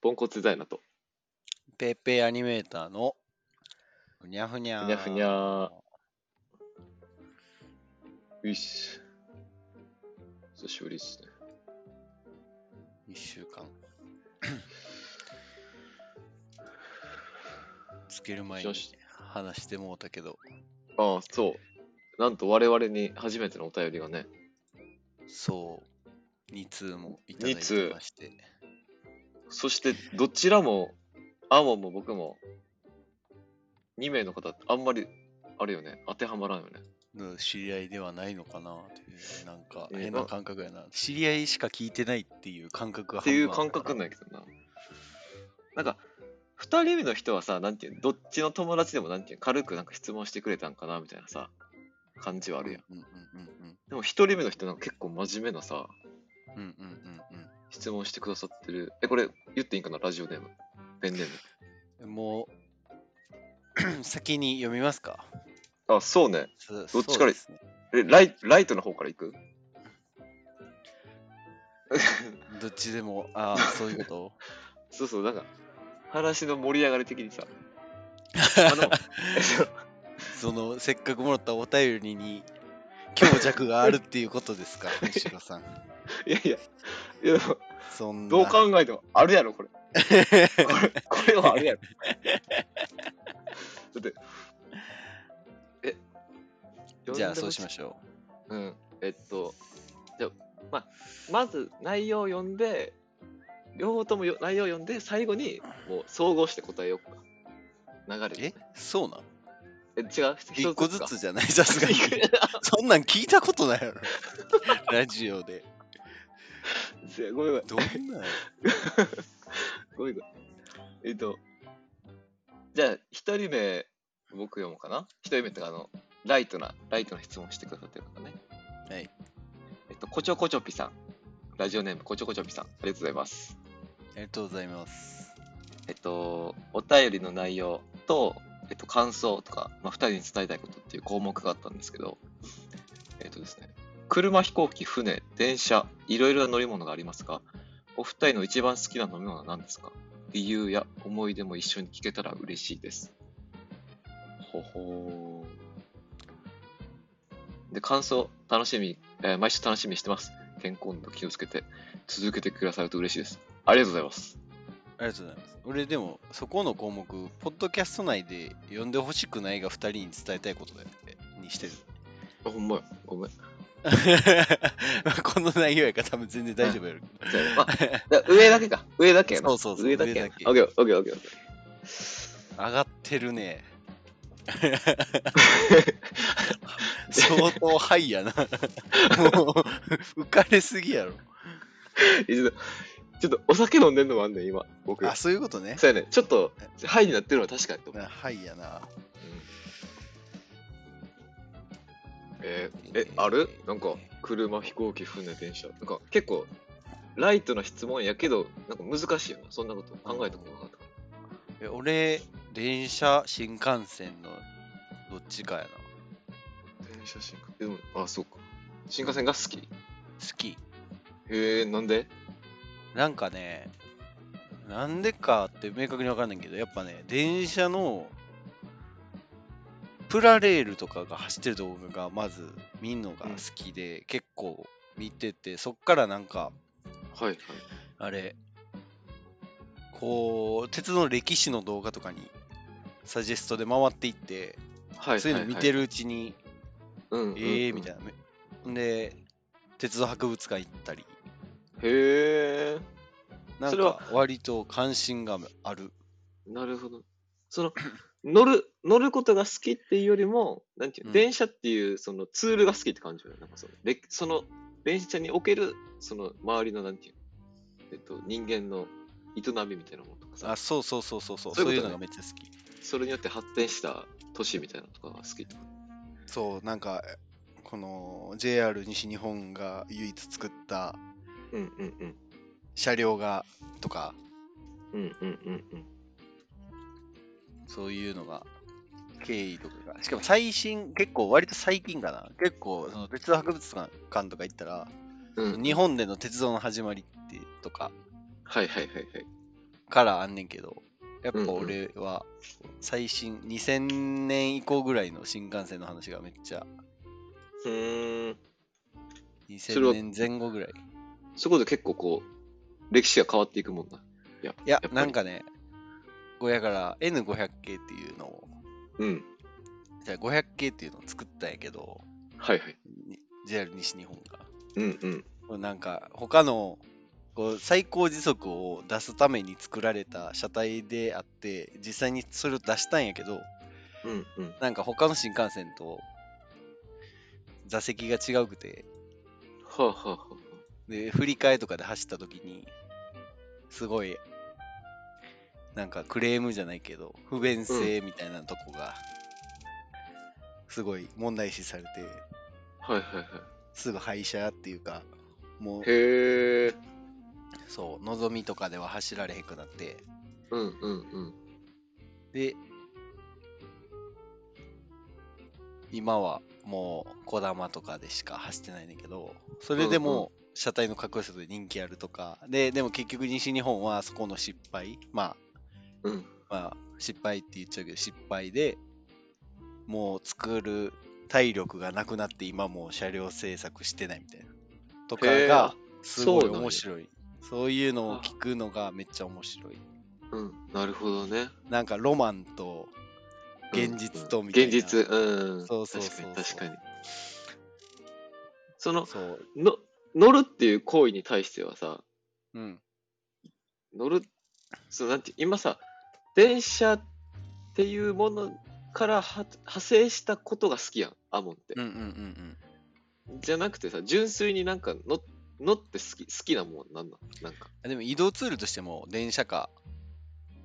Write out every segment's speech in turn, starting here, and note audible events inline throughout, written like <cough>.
ポンコツダイナと。ペーペーアニメーターのふにゃふにゃふにゃふにゃよし。久しぶりっすね。一週間。<coughs> つける前に話してもうたけど。ああ、そう。なんと我々に初めてのお便りがね、そう。2通もいただい二通てましてそしてどちらも、アーモンも僕も、2名の方、あんまり、あれよね、当てはまらんよね。うん知り合いではないのかな？っていうなんかえー変な感覚やな。知り合いしか聞いてないっていう感覚がっていう感覚なんやけどな。なんか、2人目の人はさ、なんていうのどっちの友達でもなんていうの軽くなんか質問してくれたんかなみたいなさ、感じはあるやん。でも1人目の人なんか結構真面目なさ、うんうんうんうん質問してくださってる。え、これ言っていいんかな？ラジオネーム。ペンネーうんもう先に読みますか？ム。あ、そうね。そどっちから？ねえ、ライライトの方から行く？<laughs> どっちでもああそういうこと？<laughs> そうそう、なんか、話の盛り上がり的にさ。<laughs> あの、そのせっかくもらったお便りに強弱があるっていうことですか？<laughs> 西野さんいやいや、いや、そんなどう考えてもあるやろ、これ。これ、これはあるやろ。だって、え、じゃあそうしまししょょう。うん。えっと、じゃあ、まあ、まず内容を読んで、両方ともよ内容を読んで、最後にもう総合して答えようか。流れうえ？で。そうなんえ、違う？一個ずかつじゃない？<laughs> さすがに <laughs> そんなん聞いたことないやろ <laughs> ラジオでごめんごめん。どんなんごめんごめん。えっと、じゃあ、一人目、僕読もうかな。一人目ってか、あの、ライトな、ライトな質問してくださってる方ね。はいえっと、こちょこちょぴさん。ラジオネーム、こちょこちょぴさん。ありがとうございます。ありがとうございますえっと、お便りの内容と、えっと、感想とか、まあ、二人に伝えたいことっていう項目があったんですけど、えっとですね、車、飛行機、船、電車、いろいろな乗り物がありますが、お二人の一番好きな飲み物は何ですか？理由や思い出も一緒に聞けたら嬉しいです。ほほー。で、感想、楽しみ、えー毎週楽しみにしてます。健康に気をつけて、続けてくださると嬉しいです。ありがとうございます。ありがとうございます俺でもそこの項目ポッドキャスト内で読んでほしくないが2人に伝えたいことだよってにしてるあ、ほんまや。ごめん。<laughs> この内容やから多分全然大丈夫やるじゃあ、まあ、だ上だけか。上だけやな。そうそうそう上だけやな。上だけオッケー、オッケー、オッケー。上がってるね <laughs> 相当ハイやなもう浮かれすぎやろーちょっと、お酒飲んでんのもあんねん、今、僕。あそういうことねそうやね。ちょっと、ハイになってるのは確かにと思う。あハイやなえーえ、ある？なんか、車、飛行機、船、電車。なんか、結構、ライトな質問やけど、なんか難しいよな。そんなこと考えたことなかったかえ俺電車新幹線のどっちかやなら。電車、新幹線。でも、あ、そうか。新幹線が好き好きへえ、なんで？なんかね、なんでかって明確にわかんないけど、やっぱね、電車のプラレールとかが走ってる動画がまず見るのが好きで、結構見てて、そっからなんか、はい、はい。あれ、こう、鉄道の歴史の動画とかにサジェストで回っていって、はい、そういうの見てる。るうちに、うんうんうん、ええーみたいな。めで、鉄道博物館行ったり、へえ。なんそれはか割と関心がある。なるほど。その、<coughs> 乗る、乗ることが好きっていうよりも、なんていうの、うん電車っていうそのツールが好きって感じよね。なんかその、れその、電車における、その、周りの、なんていうの、えっと、人間の営みみたいなものとかさあ、、そうそうそうそうそう、そいうことねそうういうのがめっちゃ好き。それによって発展した都市みたいなのとかが好きとか。そう、なんか、この JR 西日本が唯一作ったうんうんうん。車両がとか、うんうんうんうん。そういうのが、経緯とかが。しかも最新、結構割と最近かな。結構、その鉄道博物館とか行ったら、うん、日本での鉄道の始まりってとか、はいはいはいはい。からあんねんけど、やっぱ俺は最新2000年以降ぐらいの新幹線の話がめっちゃうーん。それ2000は年前後ぐらい。そこで結構こう、歴史が変わっていくもんな。いや、いやなんかね、こうやから N500 系っていうのを、うん。じゃあ500系っていうのを作ったんやけど、はいはい。に JR 西日本が。うんうん。なんか他のこう最高時速を出すために作られた車体であって実際にそれを出したんやけどうんうん。なんか他の新幹線と座席が違うくてはあ、はあはあ、で振り替えとかで走った時にすごいなんかクレームじゃないけど不便性みたいなとこがすごい問題視されてはいはいはすぐ廃車っていうかもうい。へえ。そうのぞみとかでは走られへんくなってうんうんうん。で、今はもう小玉とかでしか走ってないねんだけど、それでも車体のかっこよさで人気あるとか、で、でも結局西日本はそこの失敗、まあ、うん。まあ、失敗って言っちゃうけど、失敗でもう作る体力がなくなって今もう車両製作してないみたいな。とかがすごい面白い。そういうのを聞くのがめっちゃ面白い。うん。なるほどね。なんかロマンと現実とうんみたいな。現実、うん。そうそうそう確かに確かに。その、そう。の乗るっていう行為に対してはさ、うん。乗る、そうなんて、今さ、電車っていうものからは派生したことが好きやん、アモンって。うんうんうんうん。じゃなくてさ、純粋になんか乗乗って好き好きなもんなんなんなんか、あでも移動ツールとしても電車か、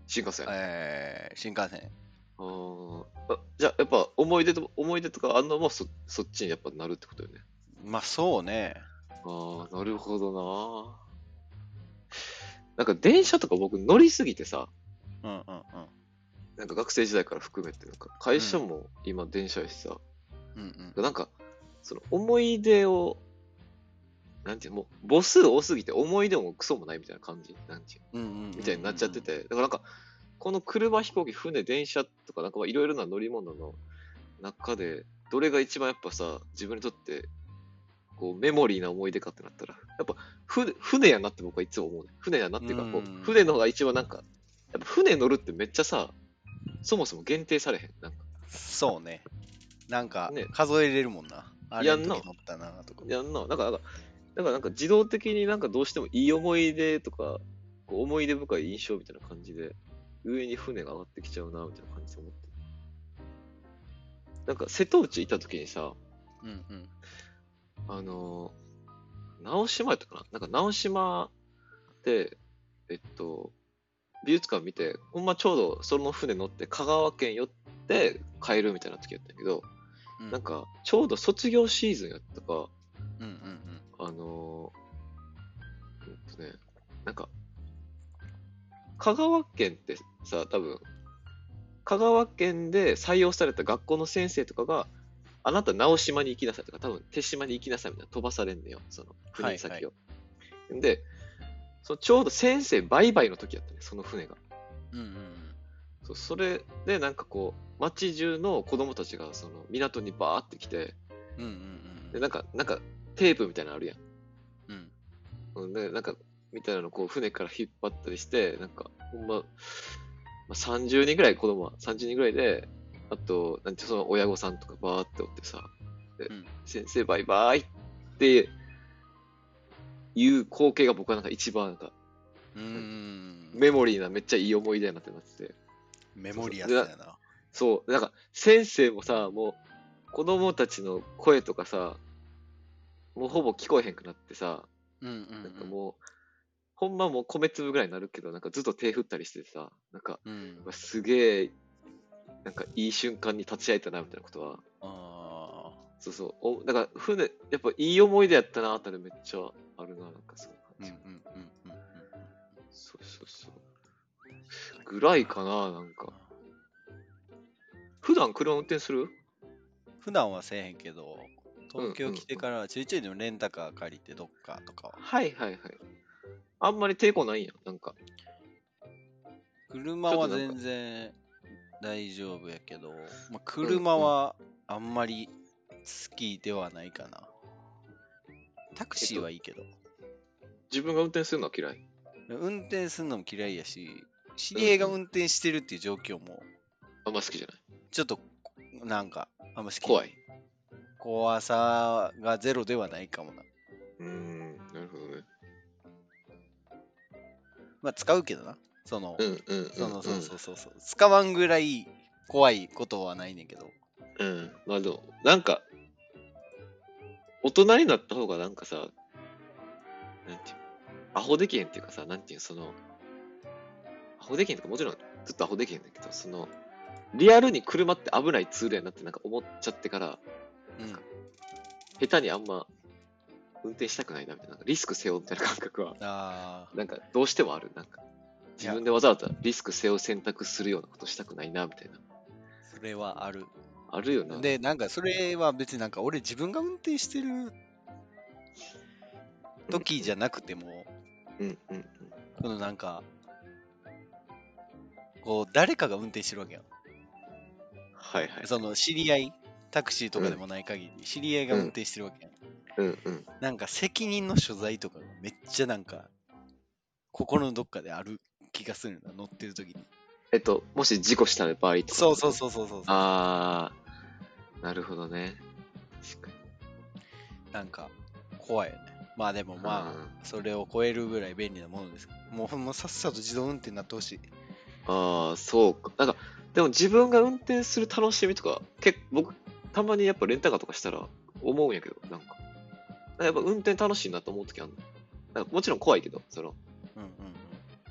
新幹線。えー、新幹線。あじゃあ、やっぱ思い出と思い出とかあんのもそそっちにやっぱなるってことよね。まあそうね。ああ、なるほどな。なんか電車とか僕乗りすぎてさ、うんうんうん。なんか学生時代から含めて、なんか会社も今電車やしさ、うんうん。なんかその思い出を、なんていうのもう母数多すぎて思い出もクソもないみたいな感じ、なんていううんうんうんうんみたいになっちゃって。て、だからなんか、この車、飛行機、船、電車とか、なんかまあいろいろな乗り物の中で、どれが一番やっぱさ、自分にとって、こう、メモリーな思い出かってなったら、やっぱ船、船やなって僕はいつも思うね。船やなっていうか、こう船の方が一番なんか、やっぱ船乗るってめっちゃさ、そもそも限定されへん。なんか、そうね。なんかね数えれるもんな。あれやんなったなとか。やんな。なんか、なんか、だからなんか自動的になんかどうしてもいい思い出とか、こう思い出深い印象みたいな感じで、上に船が上がってきちゃうな、みたいな感じで思って。なんか瀬戸内行った時にさ、うんうん。あのー直島やったかな？なんか直島で、えっと、美術館見て、ほんまちょうどその船乗って香川県寄って帰るみたいな時やったんやけど、うんなん、かちょうど卒業シーズンやったか、うんうんうん。あのー、うんとね、なんか、香川県ってさ、多分、香川県で採用された学校の先生とかが、あなた直島に行きなさいとか、多分手島に行きなさいみたいな飛ばされんのよ、その船先を。で、そのちょうど先生売買の時やったね、その船が。うんうんそうそれでなんかこう、町中の子供たちがその港にバーって来て、うん。うんうんでなんか、なんかテープみたいなのあるやん。うん。うん。うん、で、なんか、みたいなのこう船から引っ張ったりして、なんか、ほんま、まあ、30人ぐらい子供は、30人ぐらいで、あと、なんてその親御さんとかバーっておってさ、でうん先生バイバイっていう光景が僕はなんか一番なんか、うーん。メモリーなめっちゃいい思い出やなってなってて、メモリアスやな。そう、なんか先生もさ、もう子供たちの声とかさ、もうほぼ聞こえへんくなってさ、うんうんうん。なんかもう、ほんまもう米粒ぐらいになるけど、なんかずっと手振ったりしてさ、なんか、うんすげえ、なんかいい瞬間に立ち会えたな、みたいなことは、あそうそう、おだから船、やっぱいい思い出やったな、あたりめっちゃあるな、なんかそういうじ。うんうんうんうん。そうそうそう。ぐらいかな、なんか。普段車運転する？普段はせえへんけど、東京来てからちょいちょいでもレンタカー借りてどっかとかは。はいはいはい。あんまり抵抗ないんや、なんか。車は全然大丈夫やけど、まあ、車はあんまり好きではないかな。タクシーはいいけど、自分が運転するのは嫌い？運転するのも嫌いやし、知り合いが運転してるっていう状況も、あんま好きじゃない？ちょっとなんか、あんま好き怖い？怖さがゼロではないかもな。うーん、なるほどね。まあ使うけどな。その、うんう。そのそうそうそうそう。使わんぐらい怖いことはないねんけど。うん。まあでも、なんか、大人になった方がなんかさ、なんていうアホできへんっていうかさ、なんていうその、アホできへんとかもちろんずっとアホできへんだけど、その、リアルに車って危ないツールやなってなんか思っちゃってから、うん。下手にあんま運転したくないなみたいな、なんかリスク背負うみたいな感覚は、ああ、なんかどうしてもある。なんか、自分でわざわざリスク背負う選択するようなことしたくないなみたいな。それはある。あるよな。で、なんかそれは別になんか俺自分が運転してる時じゃなくても、うんうんうん。このなんか、こう誰かが運転してるわけやん。はいはい。その知り合い、タクシーとかでもない限り、知り合いが運転してるわけやん。うんうん。なんか責任の所在とかがめっちゃなんか、心のどっかである気がするな、乗ってる時に。えっと、もし事故した場合とか。そうそうそうそうそう。あー、なるほどね。確かに。なんか、怖いよね。まあでもまあ、それを超えるぐらい便利なものです。もうほんまさっさと自動運転になってほしい。あー、そうか。なんか、でも自分が運転する楽しみとか、結構僕、たまにやっぱレンタカーとかしたら思うんやけど、なんか。やっぱ運転楽しいなと思う時あるの。なんかもちろん怖いけど、その、うんうんうん。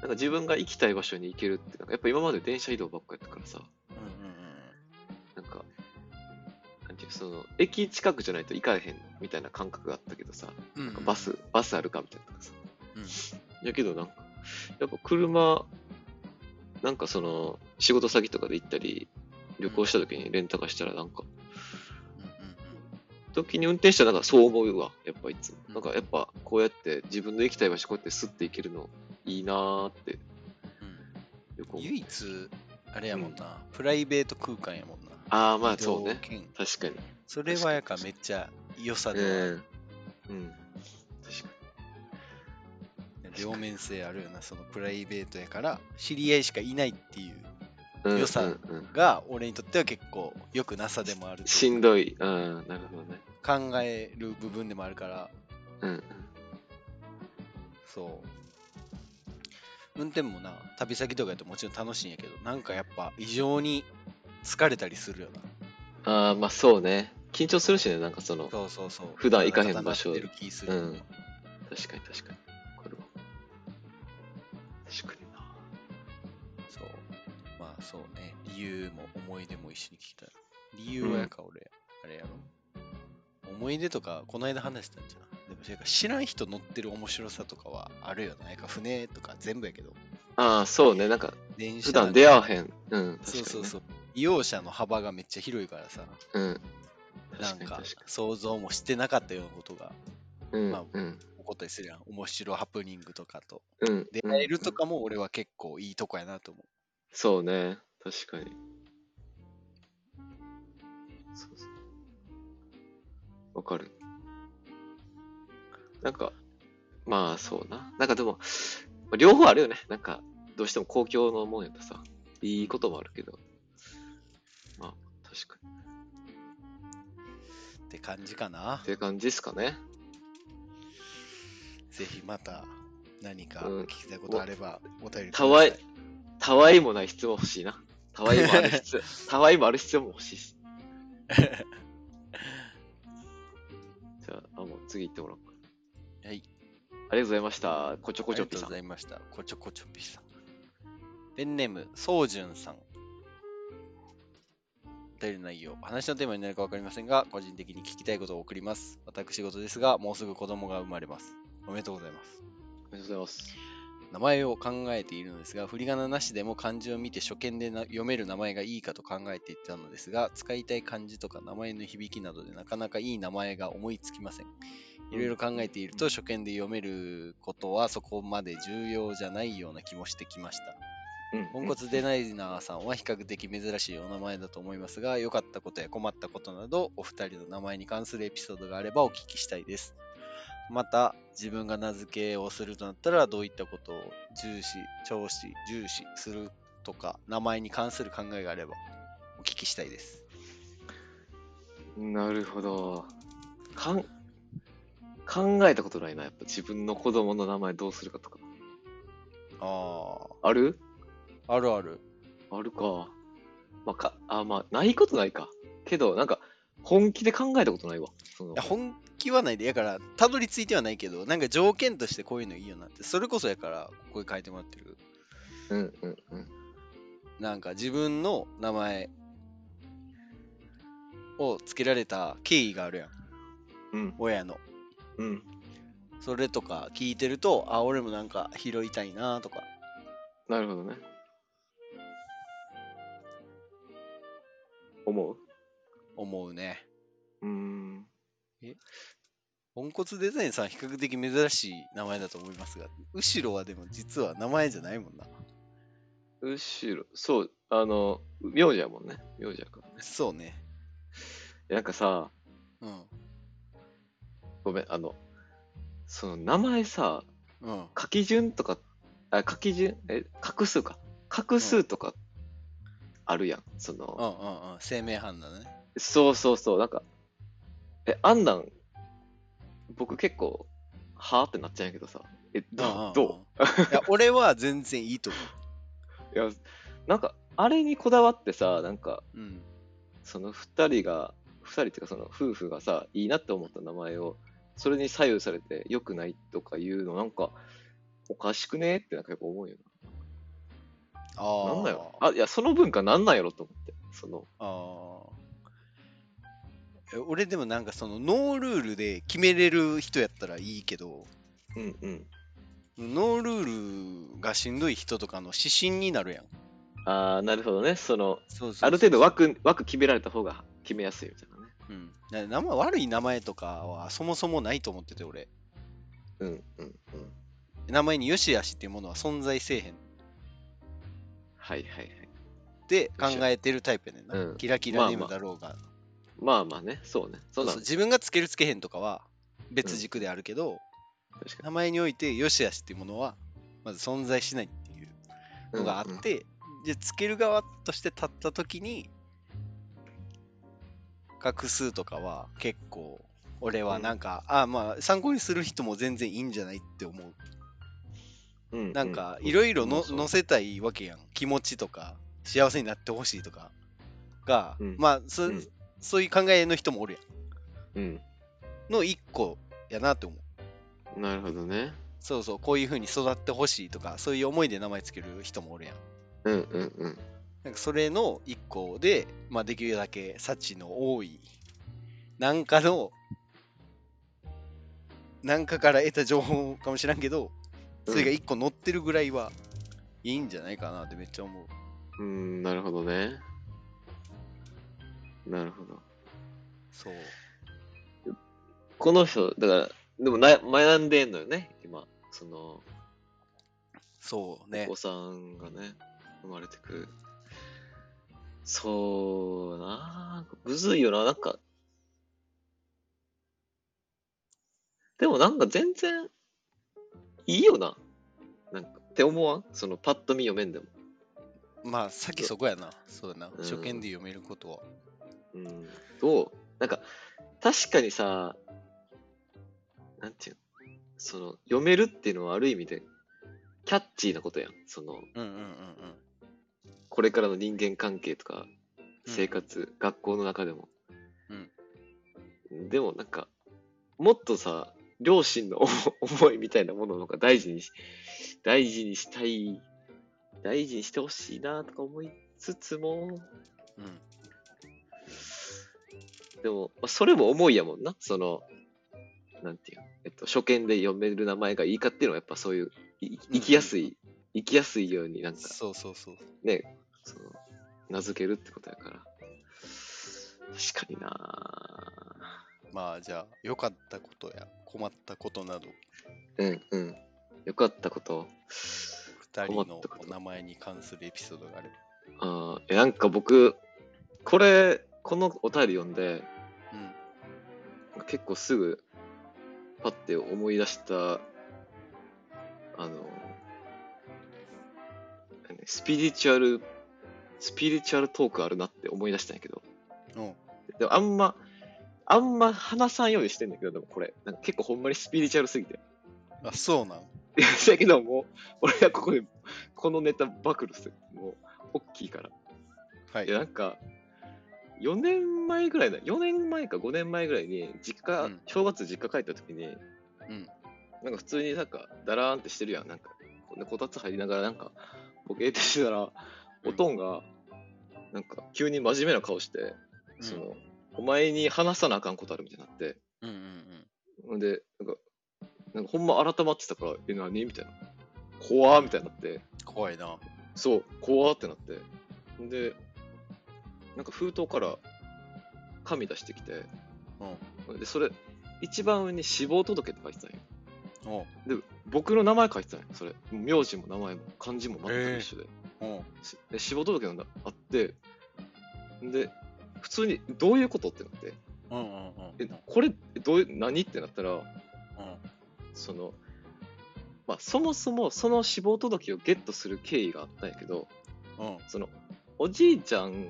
なんか自分が行きたい場所に行けるって、なんかやっぱ今まで電車移動ばっかやったからさ、うんうんなんか、なんていうその、駅近くじゃないと行かれへんみたいな感覚があったけどさ、うん。なんかバス、バスあるかみたいなとかさ。うん。やけどなんか、やっぱ車、なんかその、仕事先とかで行ったり、旅行した時にレンタカーしたらなんか、うんうん時に運転したらなんかそう思うわ、やっぱいつも。うんなんかやっぱこうやって自分の行きたい場所こうやってスッて行けるのいいなーってうん。唯一、あれやもんな、プライベート空間やもんな。ああ、まあそうね。確かに。それはやかめっちゃ良さうで。うん。確か両面性あるよな、そのプライベートやから、知り合いしかいないっていうに。うん良さうんうんが、俺にとっては結構良くなさでもあるしんどい。うん、なるほどね。考える部分でもあるから、うんうん。そう。運転もな、旅先とかやともちろん楽しいんやけど、なんかやっぱ異常に疲れたりするよな。ああ、まあそうね。緊張するしね、なんかその、そうそうそう。普段行かへん場所。うん確かに確かに。これは。確かにな。そう。まあそうね。理由も思い出も一緒に聞きたい。理由はやか俺、あれやろ。思い出とか、この間話したんじゃん。でもそれか知らん人乗ってる面白さとかはあるよな。やか船とか全部やけど。ああ、そうね。なんか、電車普段出会わへん。うん。そうそうそう。利用者の幅がめっちゃ広いからさ。うん。なんか想像もしてなかったようなことがに。うん、まあうん。起こったりするやん。面白ハプニングとかと。うん。出会えるとうんかも俺は結構いいとこやなと思う。そうね。確かに。そうそう。わかる。なんか、まあそうな。なんかでも、まあ両方あるよね。なんか、どうしても公共のもんやとさ、いいこともあるけど。まあ、確かに。って感じかなっ。て感じですかね。ぜひまた何かうん聞きたいことあればお便りくだたわいさい。たわいもない質問欲しいな。たわいもある必要、<laughs> たわいもある必要も欲しいし。<laughs> じゃあ、あ、もう次行ってもらおうか。はい。ありがとうございました。こちょこちょぴさんありがとうござ。いました。こちょこちょぴさん。ペンネーム、そうじゅんさん。お便りの内容、話のテーマになるか分かりませんが、個人的に聞きたいことを送ります。私事ですが、もうすぐ子供が生まれます。おめでとうございます。ありがとうございます。名前を考えているのですが、振り仮名なしでも漢字を見て初見でな読める名前がいいかと考えていたのですが、使いたい漢字とか名前の響きなどでなかなかいい名前が思いつきません。いろいろ考えていると、初見で読めることはそこまで重要じゃないような気もしてきました。うんポンコツデナイナーさんは比較的珍しいお名前だと思いますが、良かったことや困ったことなど、お二人の名前に関するエピソードがあればお聞きしたいです。また、自分が名付けをするとなったら、どういったことを重視、重視、重視するとか、名前に関する考えがあればお聞きしたいです。なるほど。かん考えたことないな。やっぱ自分の子供の名前どうするかとか。あある？あ、あるある。あるか。まあ、か、あ、まあ、ないことないか。けど、なんか、本気で考えたことないわ。そのいや本気はないで、やから、たどり着いてはないけど、なんか条件としてこういうのいいよなって、それこそやから、ここに書いてもらってる。うんうんうん。なんか自分の名前を付けられた経緯があるやん、うん親の。うん。それとか聞いてると、あ、俺もなんか拾いたいなとか。なるほどね。思う？思うね。うーん。ポンコツデザインさん比較的珍しい名前だと思いますが、後ろはでも実は名前じゃないもんな。後ろ、そう、あの、名字やもんね。名字やからね。そうね。なんかさ、うん。ごめん、あの、その名前さ、うん。書き順とか、あ、書き順、え、画数か。画数とか、あるやん。その、うんうんうん。生命判断ね。そうそうそう、なんか、え、あんなん、僕結構、はぁってなっちゃうんやけどさ。え、どう？んうんううんどいや、<laughs> 俺は全然いいと思ういや、なんか、あれにこだわってさ、なんか、う。うん。その二人が、二人っていうかその夫婦がさ、いいなって思った名前を、それに左右されて良くないとか言うの、なんか、おかしくねってなんかやっぱ思うよあな。あ。なんなんやろあ、いや、その文化なんなんやろと思って。その、ああ。え俺でもなんかそのノールールで決めれる人やったらいいけど、うんうん。ノールールがしんどい人とかの指針になるやん。あー、なるほどね。その、そうそうそうある程度枠、枠決められた方が決めやすいみたい。うん。な名前悪い名前とかはそもそもないと思ってて俺。うんうんうん。名前によしあしっていうものは存在せえへんはいはいはい。って考えてるタイプやねんな。うんキラキラネームだろうが。まあまあね、そうね。そなんそううそう自分がつけるつけへんとかは別軸であるけど、確か名前においてよしあしっていうものはまず存在しないっていうに。のがあって、じゃあつける側として立った時に画数とかは結構俺はなんか、あまあ参考にする人も全然いいんじゃないって思う。うんうん、なんかいろいろ載せたいわけやん。気持ちとか幸せになってほしいとかが、うんまあそ,、うんそういう考えの人もおるやうん。ん。の一個やなって思う。なるほどね。そうそう、こういう風に育ってほしいとか、そういう思いで名前つける人もおるやん。うんうんうん。なんかそれの一個で、まあ、できるだけ幸の多い、なんかの、なんかから得た情報かもしらんけど、それが一個載ってるぐらいはいいんじゃないかなってめっちゃ思う。うん、なるほどね。なるほど。そう。この人、だから、でもな悩んでんのよね、今。その、そうねお子。さんがね、生まれてくる。そうなぁ、むずいよな、なんか。でもなんか全然、いいよな。なんか、って思わん？その、パッと見読めんでも。まあ、さっきそこやな。そうだな。うん初見で読めることは。うん。どう？なんか、確かにさ、なんていうの？その、読めるっていうのはある意味で、キャッチーなことやん。その、うんうんうんうん。これからの人間関係とか、うん生活、学校の中でも。でもなんか、もっとさ、両親の <laughs> 思いみたいなものの方が大事にし、大事にしたい、大事にしてほしいなとか思いつつも、うん。でも、まあそれも思いやもんな。その、なんていうのえっと、初見で読める名前がいいかっていうのはやっぱそういう、い生きやすい、生きやすいようになんかそうそうそう。ね、その、名付けるってことやから。確かになまあ、じゃあ、良かったことや困ったことなど、うんうん。よかったこと。二人の困ったことお名前に関するエピソードがある。あーえなんか僕、これ、このお便り読んで、うん。結構すぐ、パッて思い出した、あの、何スピリチュアル、スピリチュアルトークあるなって思い出したんやけど、うん。でもあんま、あんま話さんようにしてんだけど、でもこれ、なんか結構ほんまにスピリチュアルすぎて。あ、そうなん。いやだけどもう、俺はここで、このネタ暴露する。もう、大きいから。はいいや、。なんか、4年前ぐらいだ、4年前か5年前ぐらいに、実家、うん正月実家帰った時に、うん。なんか普通になんか、だらーんってしてるやん。なんか、こたつ入りながら、なんか、ボケーってしてたら、おとんが、なんか、急に真面目な顔して、うんその、お前に話さなあかんことあるみたいになって、うんうんほんで、なんか、なんかほんま改まってたから、え、何？みたいな。怖ーみたいになって、うん。怖いな。そう、怖ーってなって。で、なんか封筒から紙出してきて、うん。で、それ、一番上に死亡届って書いてたんよ。で、僕の名前書いてたんよ。それ。名字も名前も漢字も全く一緒で。おうしで死亡届なんだあって、で、普通にどういうことってなって、うんうんうん。え、これ、どういう、何ってなったら、うん。その、まあ、そもそもその死亡届をゲットする経緯があったんやけど、うん。その、おじいちゃん、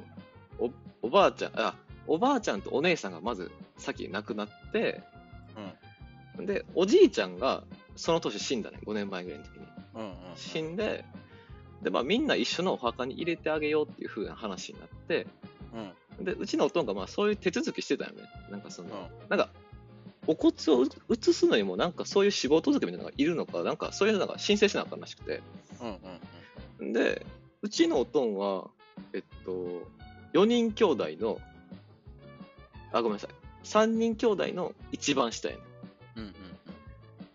おおばあちゃん、あ、おばあちゃんとお姉さんがまず先亡くなって、で、おじいちゃんがその年死んだね、5年前ぐらいの時に。うん。うん。死んで、で、まあみんな一緒のお墓に入れてあげようっていう風な話になって、うん。で、うちのおとんがまあそういう手続きしてたよね。なんかその、うんなんか、お骨を移すのにもなんかそういう死亡届みたいなのがいるのか、なんかそういうのが申請しなあかんらしくて。うん。うん。で、うちのおとんは、えっと、4人兄弟の、あ、ごめんなさい。3人兄弟の一番下やねん。うん。うん。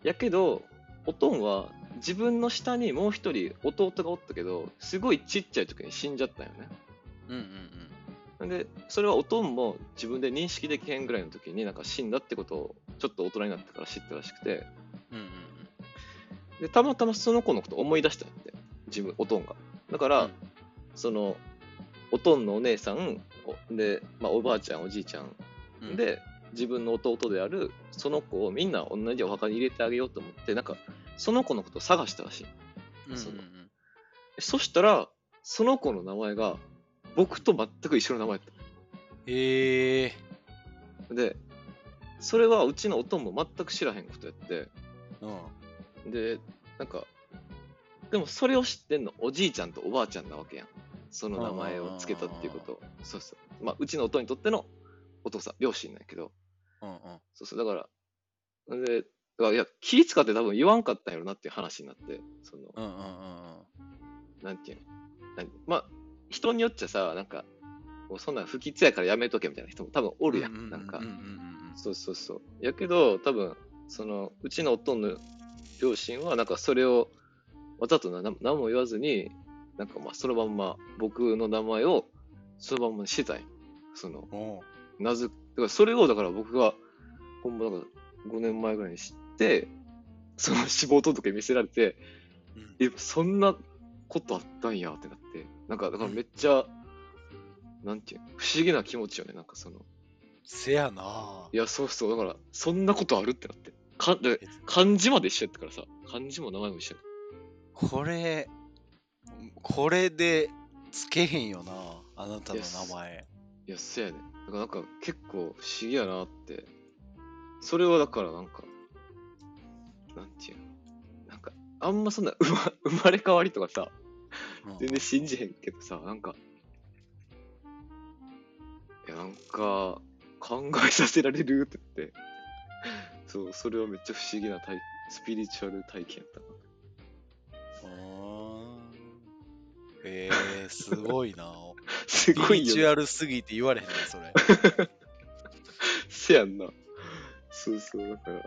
やけど、おとんは自分の下にもう一人弟がおったけど、すごいちっちゃい時に死んじゃったよね。うん。うん。で、それはおとんも自分で認識できへんぐらいの時になんか死んだってことをちょっと大人になってから知ったらしくて、うん。うん。で、たまたまその子のこと思い出したんやって、自分、おとんが。だから、うんその、おとんのお姉さん、おで、まあ、おばあちゃん、おじいちゃん、うん。で、自分の弟であるその子をみんな同じお墓に入れてあげようと思って、なんか、その子のことを探したらしい。うん。うん。そのそしたら、その子の名前が、僕と全く一緒の名前だっへえ。た。で、それはうちのおとんも全く知らへんことやって、うん。で、なんか、でもそれを知ってんのおじいちゃんとおばあちゃんなわけやん。その名前を付けたっていうこと。そうそう。まあ、うちのおとんにとってのお父さん、両親なんやけど、うん。うん。そうそう、だから、で、だからいや、気使って多分言わんかったんやろなっていう話になって、その、うん。うん。うん。なんていうの？まあ、人によっちゃさ、なんか、もうそんなん不吉やからやめとけみたいな人も多分おるやん。なんか。そうそうそう。やけど、多分、その、うちのおとんの両親は、なんかそれを、わざとな何も言わずに、なんかまあ、そのまんま、僕の名前を、そのまんまにしてたんよ。その、なぜ、だからそれを、だから僕が、ほんま、なんか5年前ぐらいに知って、その死亡届見せられて、うん。え、そんなことあったんやってなって、なんか、だからめっちゃ、なんていうの不思議な気持ちよね、なんかその、せやな。いや、そうそう、だから、そんなことあるってなって。かで漢字まで一緒やったからさ、漢字も名前も一緒やっこれ、これでつけへんよな。あなたの名前。た。いや、せやね。だからなんか結構不思議やなって。それはだからなんか、なんていうの？なんか、あんまそんな生ま <laughs> 生まれ変わりとかさ、うん全然信じへんけどさ、なんか、いや、なんか、考えさせられるって言って、そう、それはめっちゃ不思議な体スピリチュアル体験やったな。うーんへえすごいな。<laughs> すごいよ、ね。スピリチュアルすぎて言われへんねそれ。<laughs> せやんな。そうそう、だから、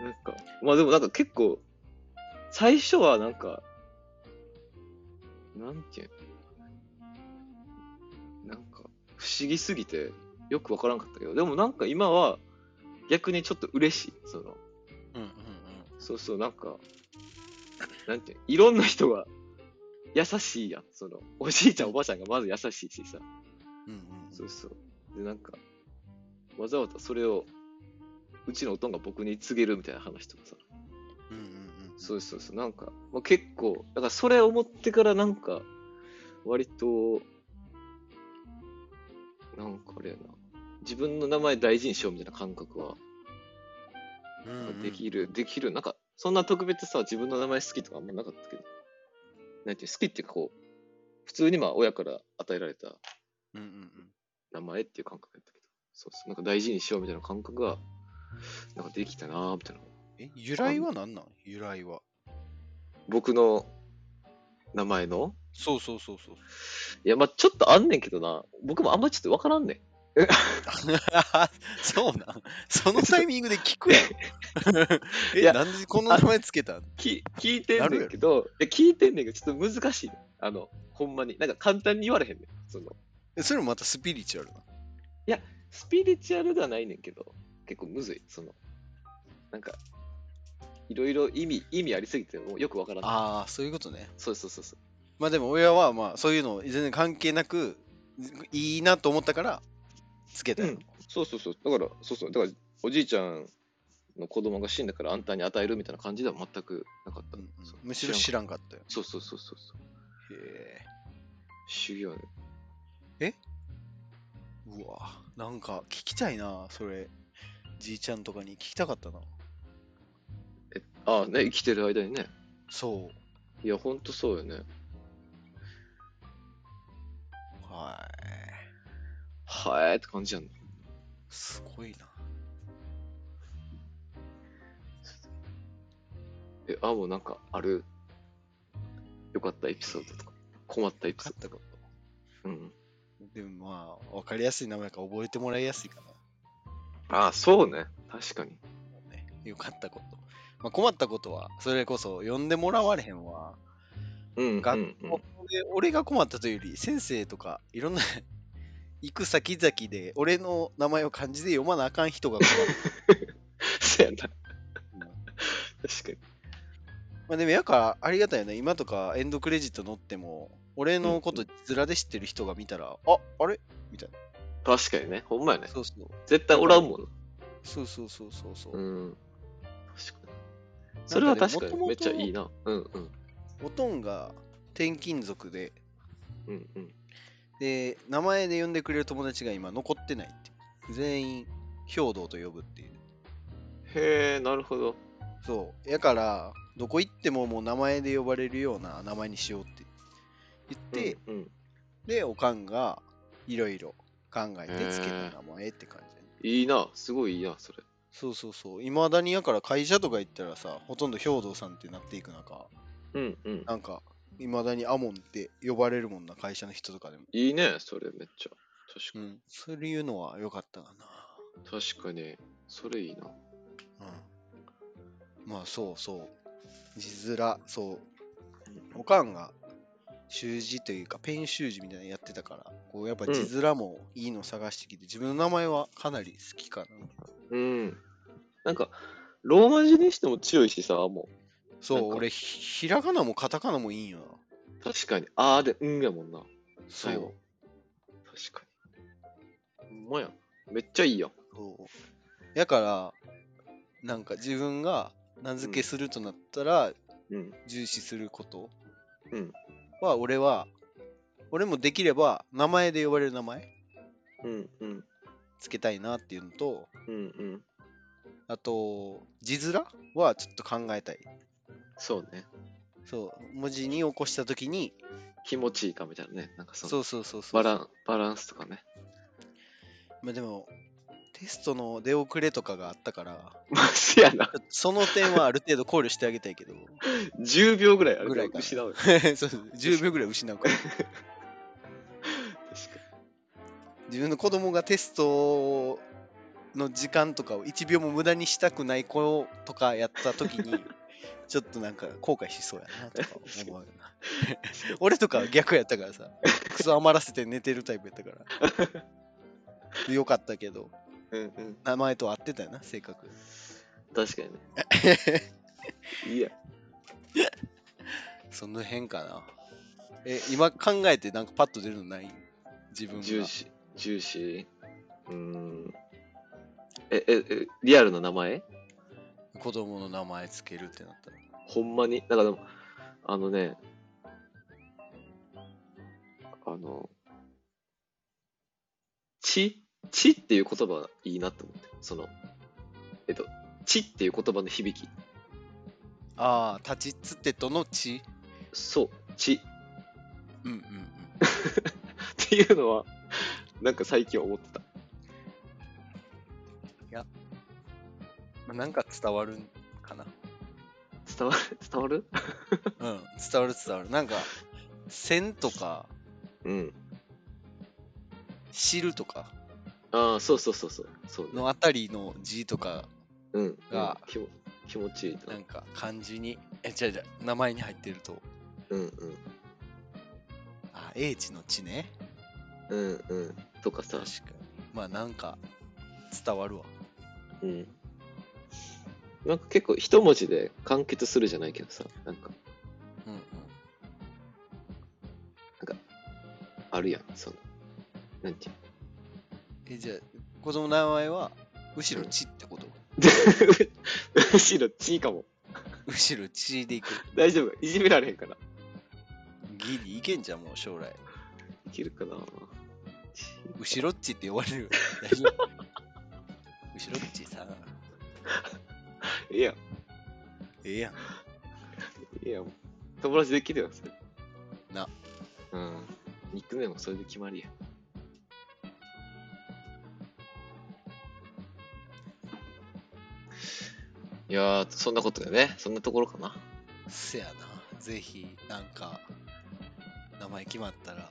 なんか、まあでもなんか結構、最初はなんか、なんていうの？なんか、不思議すぎて、よくわからんかったけど、でもなんか今は、逆にちょっと嬉しい。その、うんうんそうそう、なんか、なんていうの？いろんな人が優しいやん。その、おじいちゃんおばあちゃんがまず優しいしさ。うんうんそうそう。で、なんか、わざわざそれを、うちのおとんが僕に告げるみたいな話とかさ。うんうんうんそうそうそう。なんか、まあ、結構、だからそれを思ってからなんか、割と、なんかあれやな。自分の名前大事にしようみたいな感覚は、うんうんうんできる、できる。なんか、そんな特別さ、自分の名前好きとかあんまなかったけど、なんていう、好きっていうかこう、普通にまあ親から与えられたうんうんうん名前っていう感覚やったけど、そうそう、なんか大事にしようみたいな感覚が、なんかできたなーみたいな。え由来は何なん？由来は。僕の名前の？そうそうそうそう。いや、まあちょっとあんねんけどな、僕もあんまちょっとわからんねん。<laughs> そうなん？そのタイミングで聞くやんえいやなんでこの名前つけたん？き聞いてんねんけど、いや聞いてんねんけど、ちょっと難しい、ね。あの、ほんまに。なんか簡単に言われへんねん。その、えそれもまたスピリチュアルなスピリチュアルではないねんけど、結構むずい。その、なんか、いろいろ意味、意味ありすぎてもうよくわからん。ああそういうことねそうそうそうそう。まあでも親はまあそういうの全然関係なくいいなと思ったからつけたよ、うんそうそうそう。だから、そうそう。だから、おじいちゃんの子供が死んだからあんたに与えるみたいな感じでは全くなかった。うんむしろ知らんかったよそうそうそうそうそう。へ修行ね。え？うわなんか聞きたいなそれじいちゃんとかに聞きたかったなえ、ああ、ね、生きてる間にね。そういや、ほんとそうよね。はいはーいって感じやん。すごいなえ、あ、もうなんかある？よかったエピソードとか、困ったエピソーかったこド。うん。とでもまあ分かりやすい名前から覚えてもらいやすいかああ、そうね。確かに。な、ね、よかったこと、まあ、困ったことはそれこそ呼んでもらわれへんわうん。学うんうん校で俺が困ったというより先生とかいろんな <laughs> 行く先々で俺の名前を漢字で読まなあかん人が困る、<laughs> そうやな。うん確かに。まあでもやからありがたいよね今とかエンドクレジット載っても俺のこと字面で知ってる人が見たら、ああれ？みたいな確かにね。ほんまやね。そうそう絶対おらんもんな。そうそうそうそうそう、うん。確かに。それは確かにめっちゃいいな。うんうん。おとんが転勤族でうんうん。で名前で呼んでくれる友達が今残ってないって全員兵道と呼ぶっていうへえ、なるほど。そうやからどこ行ってももう名前で呼ばれるような名前にしようって言って、うんうん、でおかんがいろいろ考えてつけた名前って感じだねいいな。すごいいいな、それ。そうそうそういまだにやから会社とか行ったらさほとんど兵道さんってなっていく中うんうん。なんかいまだにアモンって呼ばれるもんな会社の人とかでもいいね、それめっちゃ。確かに。うんそういうのは良かったかな確かに。それいいな。うんまあそうそう字面そうおかんが習字というかペン習字みたいなのやってたからこうやっぱ字面もいいの探してきて、自分の名前はかなり好きかなうん。なんか、ローマ字にしても強いしさ、もなんかそう俺ひひらがなもカタカナもいいんよ。確かに。あーで、うんやもんな。そう確かに。ほんまやん。めっちゃいいやん。そうやからなんか自分が名付けするとなったらうん。重視することうんは俺は俺もできれば名前で呼ばれる名前うんうん。つけたいなっていうのとうんうん。あと字面はちょっと考えたいそうね。そう文字に起こした時に気持ちいいかみたいなね。なんかそのそうそうそうそうバランバランスとかね。まあでもテストの出遅れとかがあったからまあ、せやな。その点はある程度考慮してあげたいけど。10秒ぐらいあるぐらい失うよ。<laughs> そうそう10秒ぐらい失うから。<laughs> 確か自分の子供がテストの時間とかを1秒も無駄にしたくない子とかやった時に <laughs> ちょっとなんか後悔しそうやなとか思うよな。俺とかは逆やったからさ。クソ余らせて寝てるタイプやったから。よかったけど。に。うんうん。名前と合ってたよな性格確かにね。い <laughs> いや。その辺かなえ、今考えてなんかパッと出るのない？自分が。重視、重視？うーん。え、え、え、リアルな名前？子供の名前つけるってなったら。ほんまに？だからでも、あのね、あの、ち、ちっていう言葉いいなって思って。その、えっと、ちっていう言葉の響き。ああ、立ちつてとのち。そう、ちうんうんうん。<laughs> っていうのは、なんか最近思ってた。まあなんか伝わるんかな。伝わる？伝わる？<laughs> うん、伝わる伝わる。なんか、線とか、うん。知るとかああ、そうそうそうそう。そうねのあたりの字とか、うん。うんが気も気持ちいいな。なんか漢字に、え、じゃじゃ名前に入ってると、うんうん。あ、英知の知ね。うんうん。とかさ確、かに。まあなんか、伝わるわ。うん。なんか結構一文字で完結するじゃないけどさ、なんかうんうん。あるやん、その、なんていうえ、じゃあ、子供の名前は、後ろちってこと？の。<laughs> 後ろ、ちいかも。後ろちでいく。大丈夫いじめられへんかなギリいけんじゃん、もう将来。いけるかなち後ろっちって呼ばれるよ。<laughs> 大丈夫後ろっちさ、いいやん、ええやん。いいやん。友達できるよ、それ。な。うん。ニックネームそれで決まりや。いやー、そんなことでね、そんなところかな。せやな。ぜひ、なんか、名前決まったら、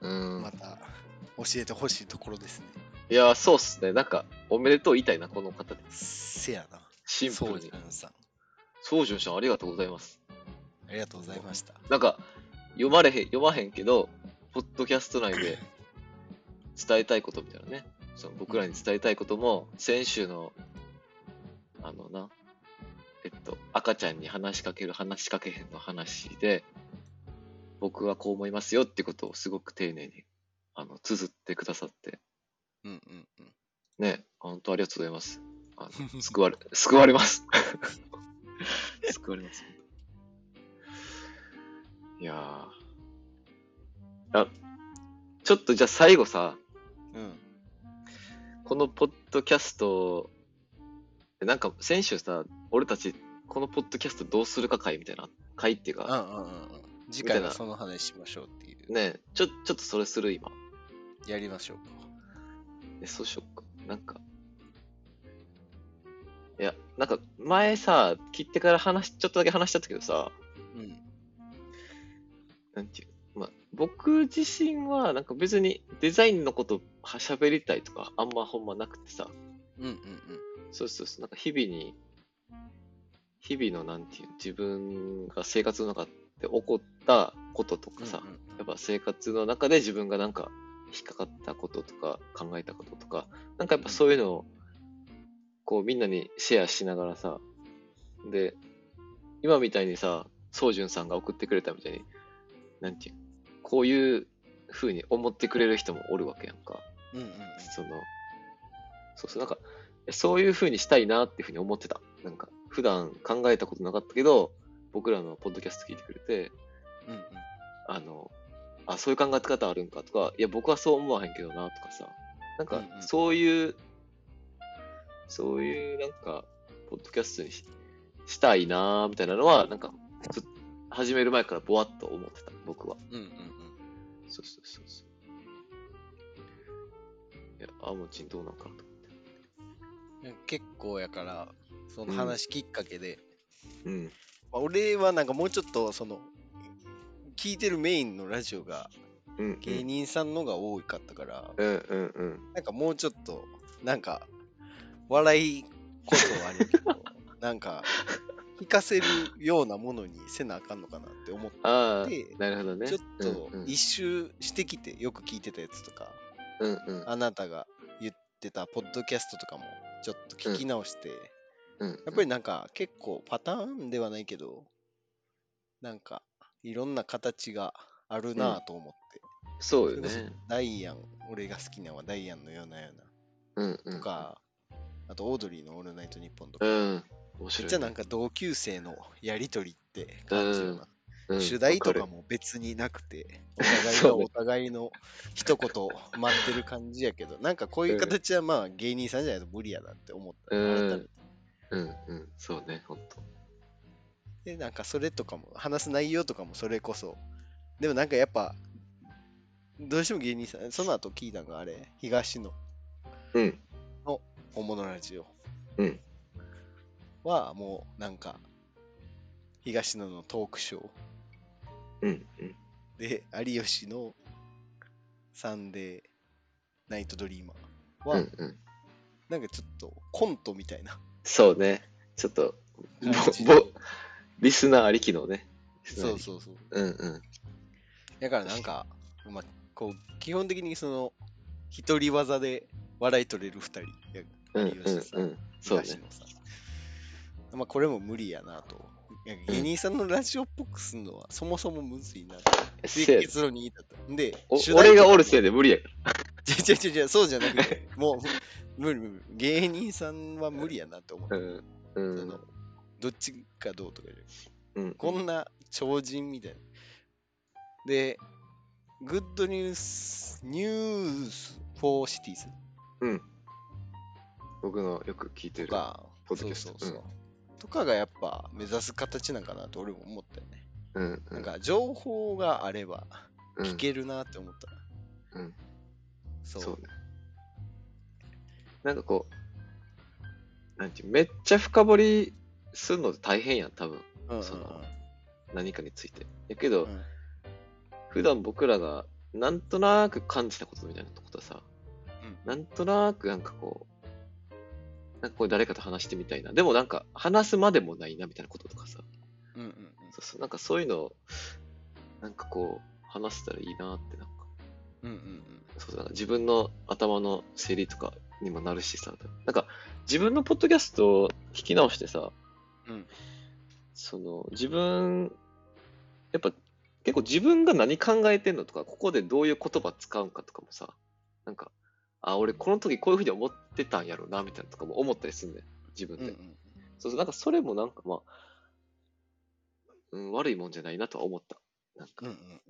うん。また教えてほしいところですね。いやー、そうっすね。なんか、おめでとう言いたいな、この方で。せやな。シンプルにそうじゃ。んさん。そうじゅんさん、ありがとうございます。ありがとうございました。なんか、読まれへん、読まへんけど、ポッドキャスト内で <laughs> 伝えたいことみたいなね。その僕らに伝えたいことも、先週の、あのな、えっと、赤ちゃんに話しかける、話しかけへんの話で、僕はこう思いますよってことをすごく丁寧に、あの、綴ってくださって、うんうんうん。ね、本当ありがとうございます。あの <laughs> 救われ、救われます。<laughs> 救われます。いやー。あ、ちょっとじゃあ最後さ、うん。このポッドキャスト、なんか先週さ、俺たちこのポッドキャストどうするか会みたいな、会っていううんか、うんうんうん。次回はその話しましょうっていう。ね、ちょ、ちょっとそれする今。やりましょうか。え、そうしよっか。なんか。いや、なんか前さ、切ってから話し、ちょっとだけ話しちゃったけどさ、うん。なんていう、まあ、僕自身は、なんか別にデザインのことは喋りたいとか、あんまほんまなくてさ、うんうんうん。そうそうそう、なんか日々に、日々のなんていう、自分が生活の中で起こったこととかさ、うんうんやっぱ生活の中で自分がなんか引っかかったこととか考えたこととか、なんかやっぱそういうのを、こうみんなにシェアしながらさ、で、今みたいにさ、宗純さんが送ってくれたみたいに、なんていう、こういう風に思ってくれる人もおるわけやんか。うんうんうん。その、そうそう、なんか、そういう風にしたいなっていう風に思ってた。なんか、普段考えたことなかったけど、僕らのポッドキャスト聞いてくれて、うんうん。あの、あ、そういう考え方あるんかとか、いや、僕はそう思わへんけどなとかさ、なんかうんう、んそういう、そういう、なんか、ポッドキャストにししたいなみたいなのは、なんか、始める前からぼわっと思ってた、僕は。うんうんうん。そうそうそうそう。いや、あもちんどうなんかなと結構やから、その話きっかけで、うん。まあ俺はなんかもうちょっとその、聞いてるメインのラジオが。芸人さんのが多かったから、うんうんうん。なんかもうちょっと、なんか、笑いこそあるけど、<laughs> なんか、聞かせるようなものにせなあかんのかなって思って、なるほどね。ちょっと一周してきてよく聞いてたやつとか、うんうん。あなたが言ってたポッドキャストとかもちょっと聞き直して、うん、やっぱりなんか結構パターンではないけど、なんかいろんな形があるなぁと思って。そうよね。それこそダイアン、俺が好きなのはダイアンのようなよううんうん。なとか、あとオードリーのオールナイトニッポンとか、うん。面め。っちゃなんか同級生のやりとりって感じよな。うん、主題とかも別になくて、お互いが <laughs> お互いの一言待ってる感じやけど、なんかこういう形はまあ芸人さんじゃないと無理やなって思った。うんうんうん。そうね、ほんと。で、なんかそれとかも、話す内容とかもそれこそ、でもなんかやっぱ、どうしても芸人さん、その後聞いたのがあれ、東野うん。本物ラジオうん。はもうなんか、東野のトークショーうん。うん。で、有吉のサンデーナイトドリーマーは、うんうん。なんかちょっとコントみたいなそうね。ちょっと、ぼぼリスナーありきのね。そうそうそう。うんうん。だからなんか、まあ、こう、基本的にその、一人技で笑い取れる二人や、うん有吉さん、うんうん。そうね。まあ、これも無理やなと。芸人さんのラジオっぽくするのはそもそもむずいなで結論に至った。で、お主題とかも俺がおるせいで無理やから。<laughs> 違う違う違う、そうじゃなくて、もう、無理無理。芸人さんは無理やなって思う。うん。どっちかどうとかじゃなくてうん。こんな超人みたいな。で、 GOOD NEWS、NEWS FOR CITIESうん。僕のよく聞いてる。ポッドキャストそうそうそう。とかがやっぱ目指す形なんかなと俺も思ったよね。うん。うなんか情報があればうん聞けるなって思った。うん。そう。そうね。なんかこう、なんていう、めっちゃ深掘りするの大変やん、多分。うんうんうんその何かについて。やけど、うん普段僕らがなんとなく感じたことみたいなことはさ、うんなんとなくなんかこう、なんかこう誰かと話してみたいな。でもなんか話すまでもないなみたいなこととかさ、うんうんうん。そうそう。なんかそういうのを、なんかこう、話せたらいいなってなんか、うんうんうん。そうそう。自分の頭の整理とかにもなるしさ、なんか自分のポッドキャストを聞き直してさ、うん。その自分、やっぱ結構自分が何考えてんのとか、ここでどういう言葉使うんかとかもさ、なんか、あ、俺この時こういうふうに思ってたんやろうな、みたいなとかも思ったりすんねん、自分で。うんうんそうそう、なんかそれもなんかまあ、うん、悪いもんじゃないなとは思った。なんか、うんうんうん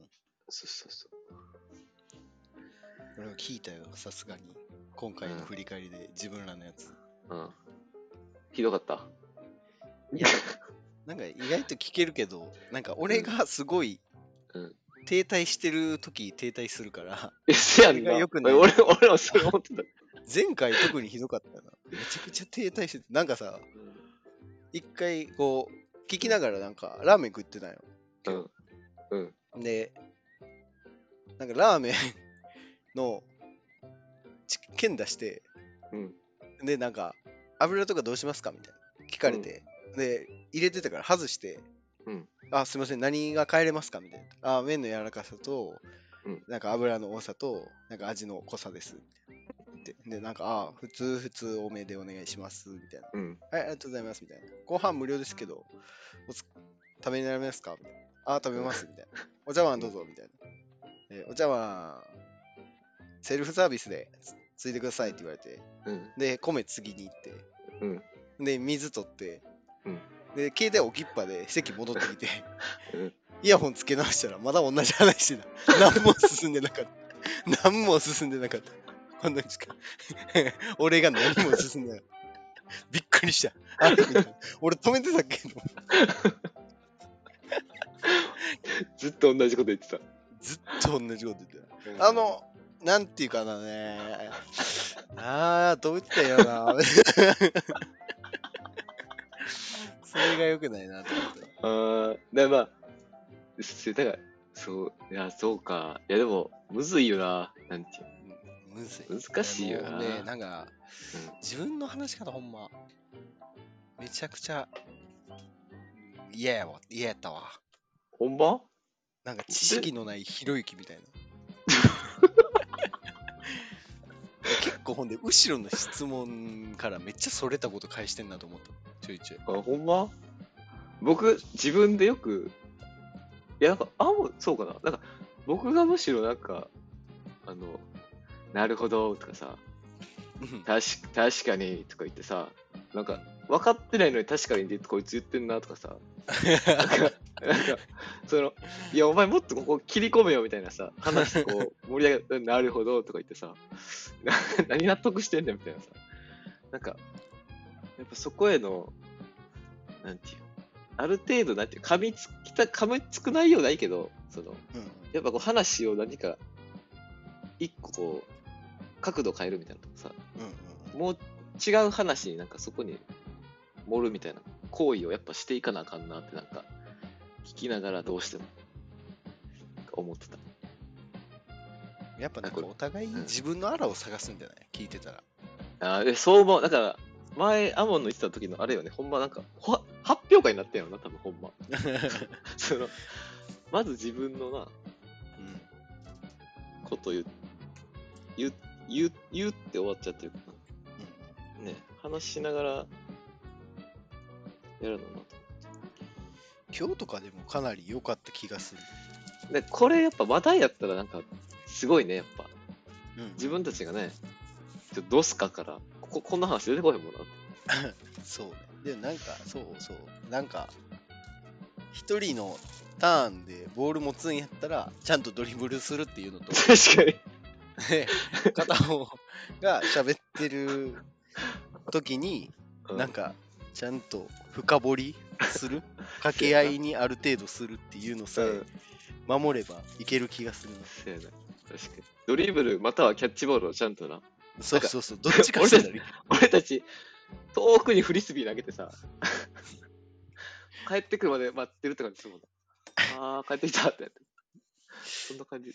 そうそうそう。俺は聞いたよ、さすがに。今回の振り返りで自分らのやつ。うん。ひどかった？いや、なんか意外と聞けるけど、なんか俺がすごいうん。停滞してる時停滞するから、え、せやんな。それが良くない俺、俺もそれ思ってた。前回特にひどかったな。めちゃくちゃ停滞してて、なんかさ、一回こう、聞きながらなんかラーメン食ってたよ。うん。うん。で、なんかラーメンのち券出して、うん。で、なんか、油とかどうしますか？みたいな。聞かれて、で、入れてたから外して、うんあ、すいません、何が変えれますか？みたいな。あ、麺の柔らかさと、うんなんか油の多さと、なんか味の濃さです。で、でなんか、あ、普通、普通多めでお願いします。みたいな。うん。はい、ありがとうございます。みたいな。ご飯無料ですけど、おつ食べになられますか？みたいな。あ、食べます。みたいな。<laughs> お茶碗どうぞ。みたいな。えお茶碗、セルフサービスでつついてくださいって言われて、うん。で、米次に行って、うん。で、水取って、うんで、携帯置きっぱで席戻ってきて、うんイヤホンつけ直したらまだ同じ話してた。<laughs> 何も進んでなかった。何も進んでなかった。こんな時間。<laughs> 俺が何も進んでなかった。びっくりした。あれ？俺止めてたっけ？ど、<laughs> ずっと同じこと言ってた。ずっと同じこと言ってた。あ、の、なんていうかなね。ああ、どう言ったらいいのかな。が良くないなと思って。<laughs> あーで、まあ、せだから、そう、いや、そうか。いや、でも、むずいよな。なんていうむずい。難しいよなね、なんか、うん自分の話し方ほんま、めちゃくちゃ嫌やわ、嫌やったわ。ほんま？なんか知識のないひろゆきみたいな。<laughs> 結構ほんで、後ろの質問からめっちゃそれたこと返してんなと思った。ちょいちょい。あ、ほんま？僕、自分でよく、いや、なんか、あ、そうかな。なんか、僕がむしろなんか、あの、なるほどとかさ、確確かにとか言ってさ、なんか、分かってないのに確かにってこいつ言ってんなとかさ、なんか、その、いや、お前もっとここ切り込めよみたいなさ、話こう盛り上げて、なるほどとか言ってさ、な <laughs> 何納得してんねんみたいなさ、なんか、やっぱそこへの、なんていう、ある程度、なんていう、噛みつきた、噛みつく内容ないけど、その、うんやっぱこう話を何か、一個こう、角度変えるみたいなとかさ、うんもう違う話になんかそこに盛るみたいな行為をやっぱしていかなあかんなってなんか聞きながらどうしても思ってた。うんやっぱなんかお互い自分のあらを探すんじゃない？聞いてたら。あーえそう思う。だから前アモンの言ってた時のあれよね、ほんまなんかほ発表会になってんやろな、多分ほんま。<laughs> そのまず自分のな、うんこと言う言う言う言うって終わっちゃってるからな。ね、話しながらやるのな。今日とかでもかなり良かった気がする。で、これやっぱ話題やったらなんか、すごいね、やっぱ。うん自分たちがね、ちょっとドスカから、ここ、こんな話出てこへんもんな。<laughs> そうね。で、なんか、そうそう。なんか、一人のターンでボール持つんやったら、ちゃんとドリブルするっていうのと、<laughs> 確かに。で片方が喋ってる時に、うなんか、ちゃんと深掘りする？<laughs> 掛け合いにある程度するっていうのさえうん、守ればいける気がするな。確かに。ドリブルまたはキャッチボールをちゃんとな。そうそうそう、どっちかしたらいい俺たち、遠くにフリスビー投げてさ、<laughs> 帰ってくるまで待ってるって感じするもんな。あー、帰ってきたって。そんな感じ。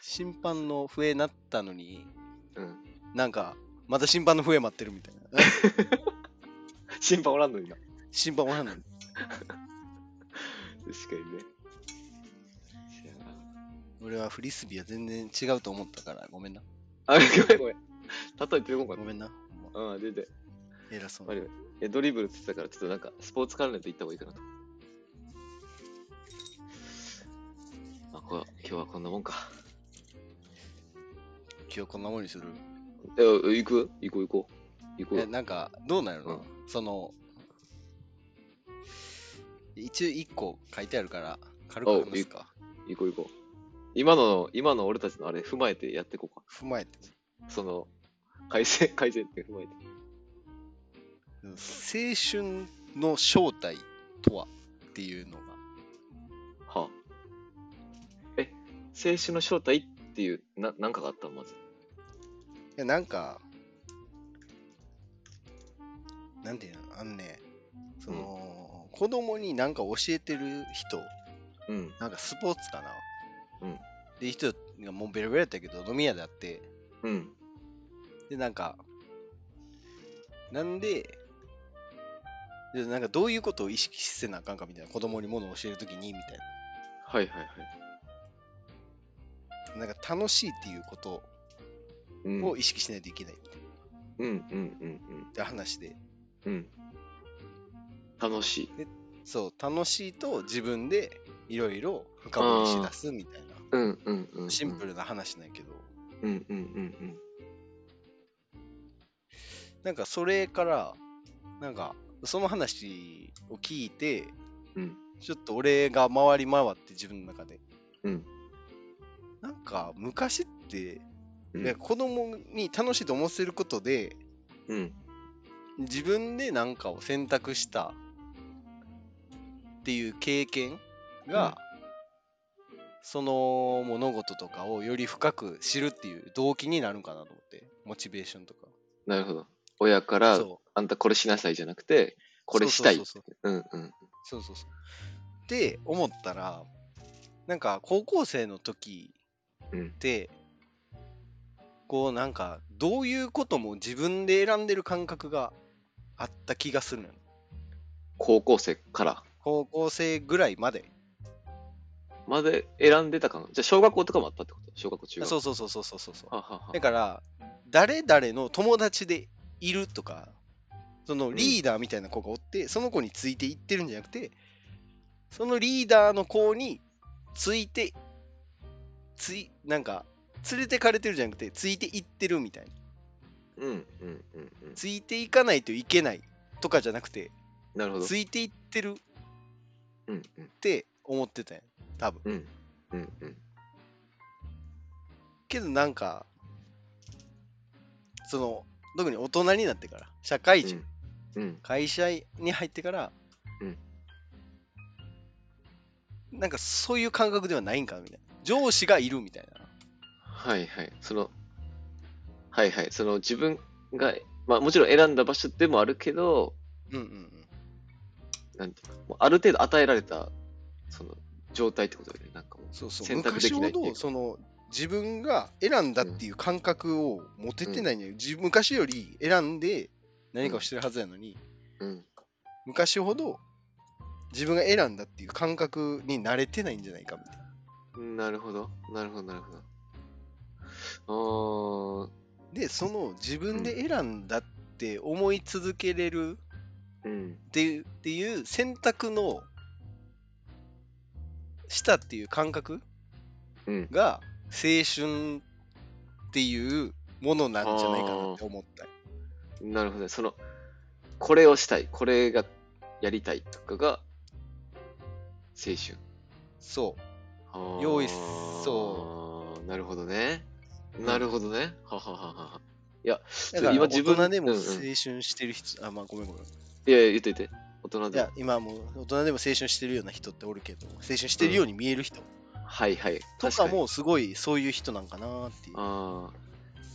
審判の笛なったのに、うん。なんか、まだ審判の笛待ってるみたいな。<laughs> 審判おらんのにな。審判おらんのに。確かにね。俺はフリスビーは全然違うと思ったから、ごめんな。あ、ごめんごめん。例えてるかごめんな。な。うん、出て。偉そうに。悪い悪いえドリブルって言ってたから、ちょっとなんか、スポーツ関連と言った方がいいかなと。まあ、こう今日はこんなもんか。今日こんなもんにする？え、行く？行こう行こう。行こうえ、なんか、どうなんやろな、うんその、一応一個書いてあるから、軽く話すか。行こう行こう。今の、今の俺たちのあれ踏まえてやっていこうか。踏まえて。その、改善、<laughs> 改善って踏まえて。青春の正体とはっていうのが、はあ。え、青春の正体っていう、な、なんかがあったまず。いや、なんか、なんていうの、あのね、その、子供になんか教えてる人、うん。なんかスポーツかな。うん。で、人がもうベロベロやったけど、飲み屋であって、うん。で、なんか、なんで、でなんかどういうことを意識せなあかんかみたいな、子供にものを教えるときにみたいはいはいはい。な。なんか楽しいっていうことうん。を意識しないといけないっうんうんうんて話で、うん。うん。楽しい。そう、楽しいと自分でいろいろ深掘りしだすみたいな、うんうんうん、うん。シンプルな話なんやけど、うんうんうんなんかそれから、なんかその話を聞いて、うん。うん。ちょっと俺が回り回って自分の中で、うん。なんか昔って、うん子供に楽しいと思わせることで、うん。自分で何かを選択したっていう経験が、その物事とかをより深く知るっていう動機になるんかなと思って。モチベーションとか。なるほど。親から、あんたこれしなさいじゃなくて、これしたい。そうそうそう。うんうん。そうそうそう。って思ったらなんか高校生の時うん。ってこうなんかどういうことも自分で選んでる感覚があった気がするのよ。高校生から。高校生ぐらいまでまで選んでたかな。じゃあ小学校とかもあったってこと？小学校、中学校。そうそうそうそうそうそうはははだから誰々の友達でいるとかそのリーダーみたいな子がおって、その子についていってるんじゃなくてそのリーダーの子についてついなんか連れてかれてるじゃなくてついていってるみたいなうんうんうんうん。ついていかないといけないとかじゃなくてなるほど。ついていってるっうんうんて思ってたんや多分うんうんうん。けどなんかその特に大人になってから社会人、うん。会社に入ってから、うんなんかそういう感覚ではないんかみたいな上司がいるみたいなはいはい。その、はいはい。その自分が、まあもちろん選んだ場所でもあるけど、うんうんうんなんていうか、ある程度与えられた、その、状態ってことだよね。なんかもう。そうそう選択で昔ほきないっていうかどその自分が選んだっていう感覚を持ててないのよ、自昔より選んで何かをしてるはずやのに、うん。昔ほど自分が選んだっていう感覚に慣れてないんじゃないかみたいななるほど。なるほど、なるほど。あでその自分で選んだって思い続けれるー、うん。っていうっていう選択のしたっていう感覚うん。が青春っていうものなんじゃないかなって思ったよなるほどね。その、これをしたい、これがやりたいとかが、青春。そう用意そなるほどね。なるほどね。ははははは。いや、今自分人でも青うんうん春してる人、あ、まあごめんごめん。いいやいや、言っといて。大人でや。、今もう大人でも青春してるような人っておるけど、青春してるように見える人はいはい。と確にかもすごいそういう人なんかなっていう。ああ。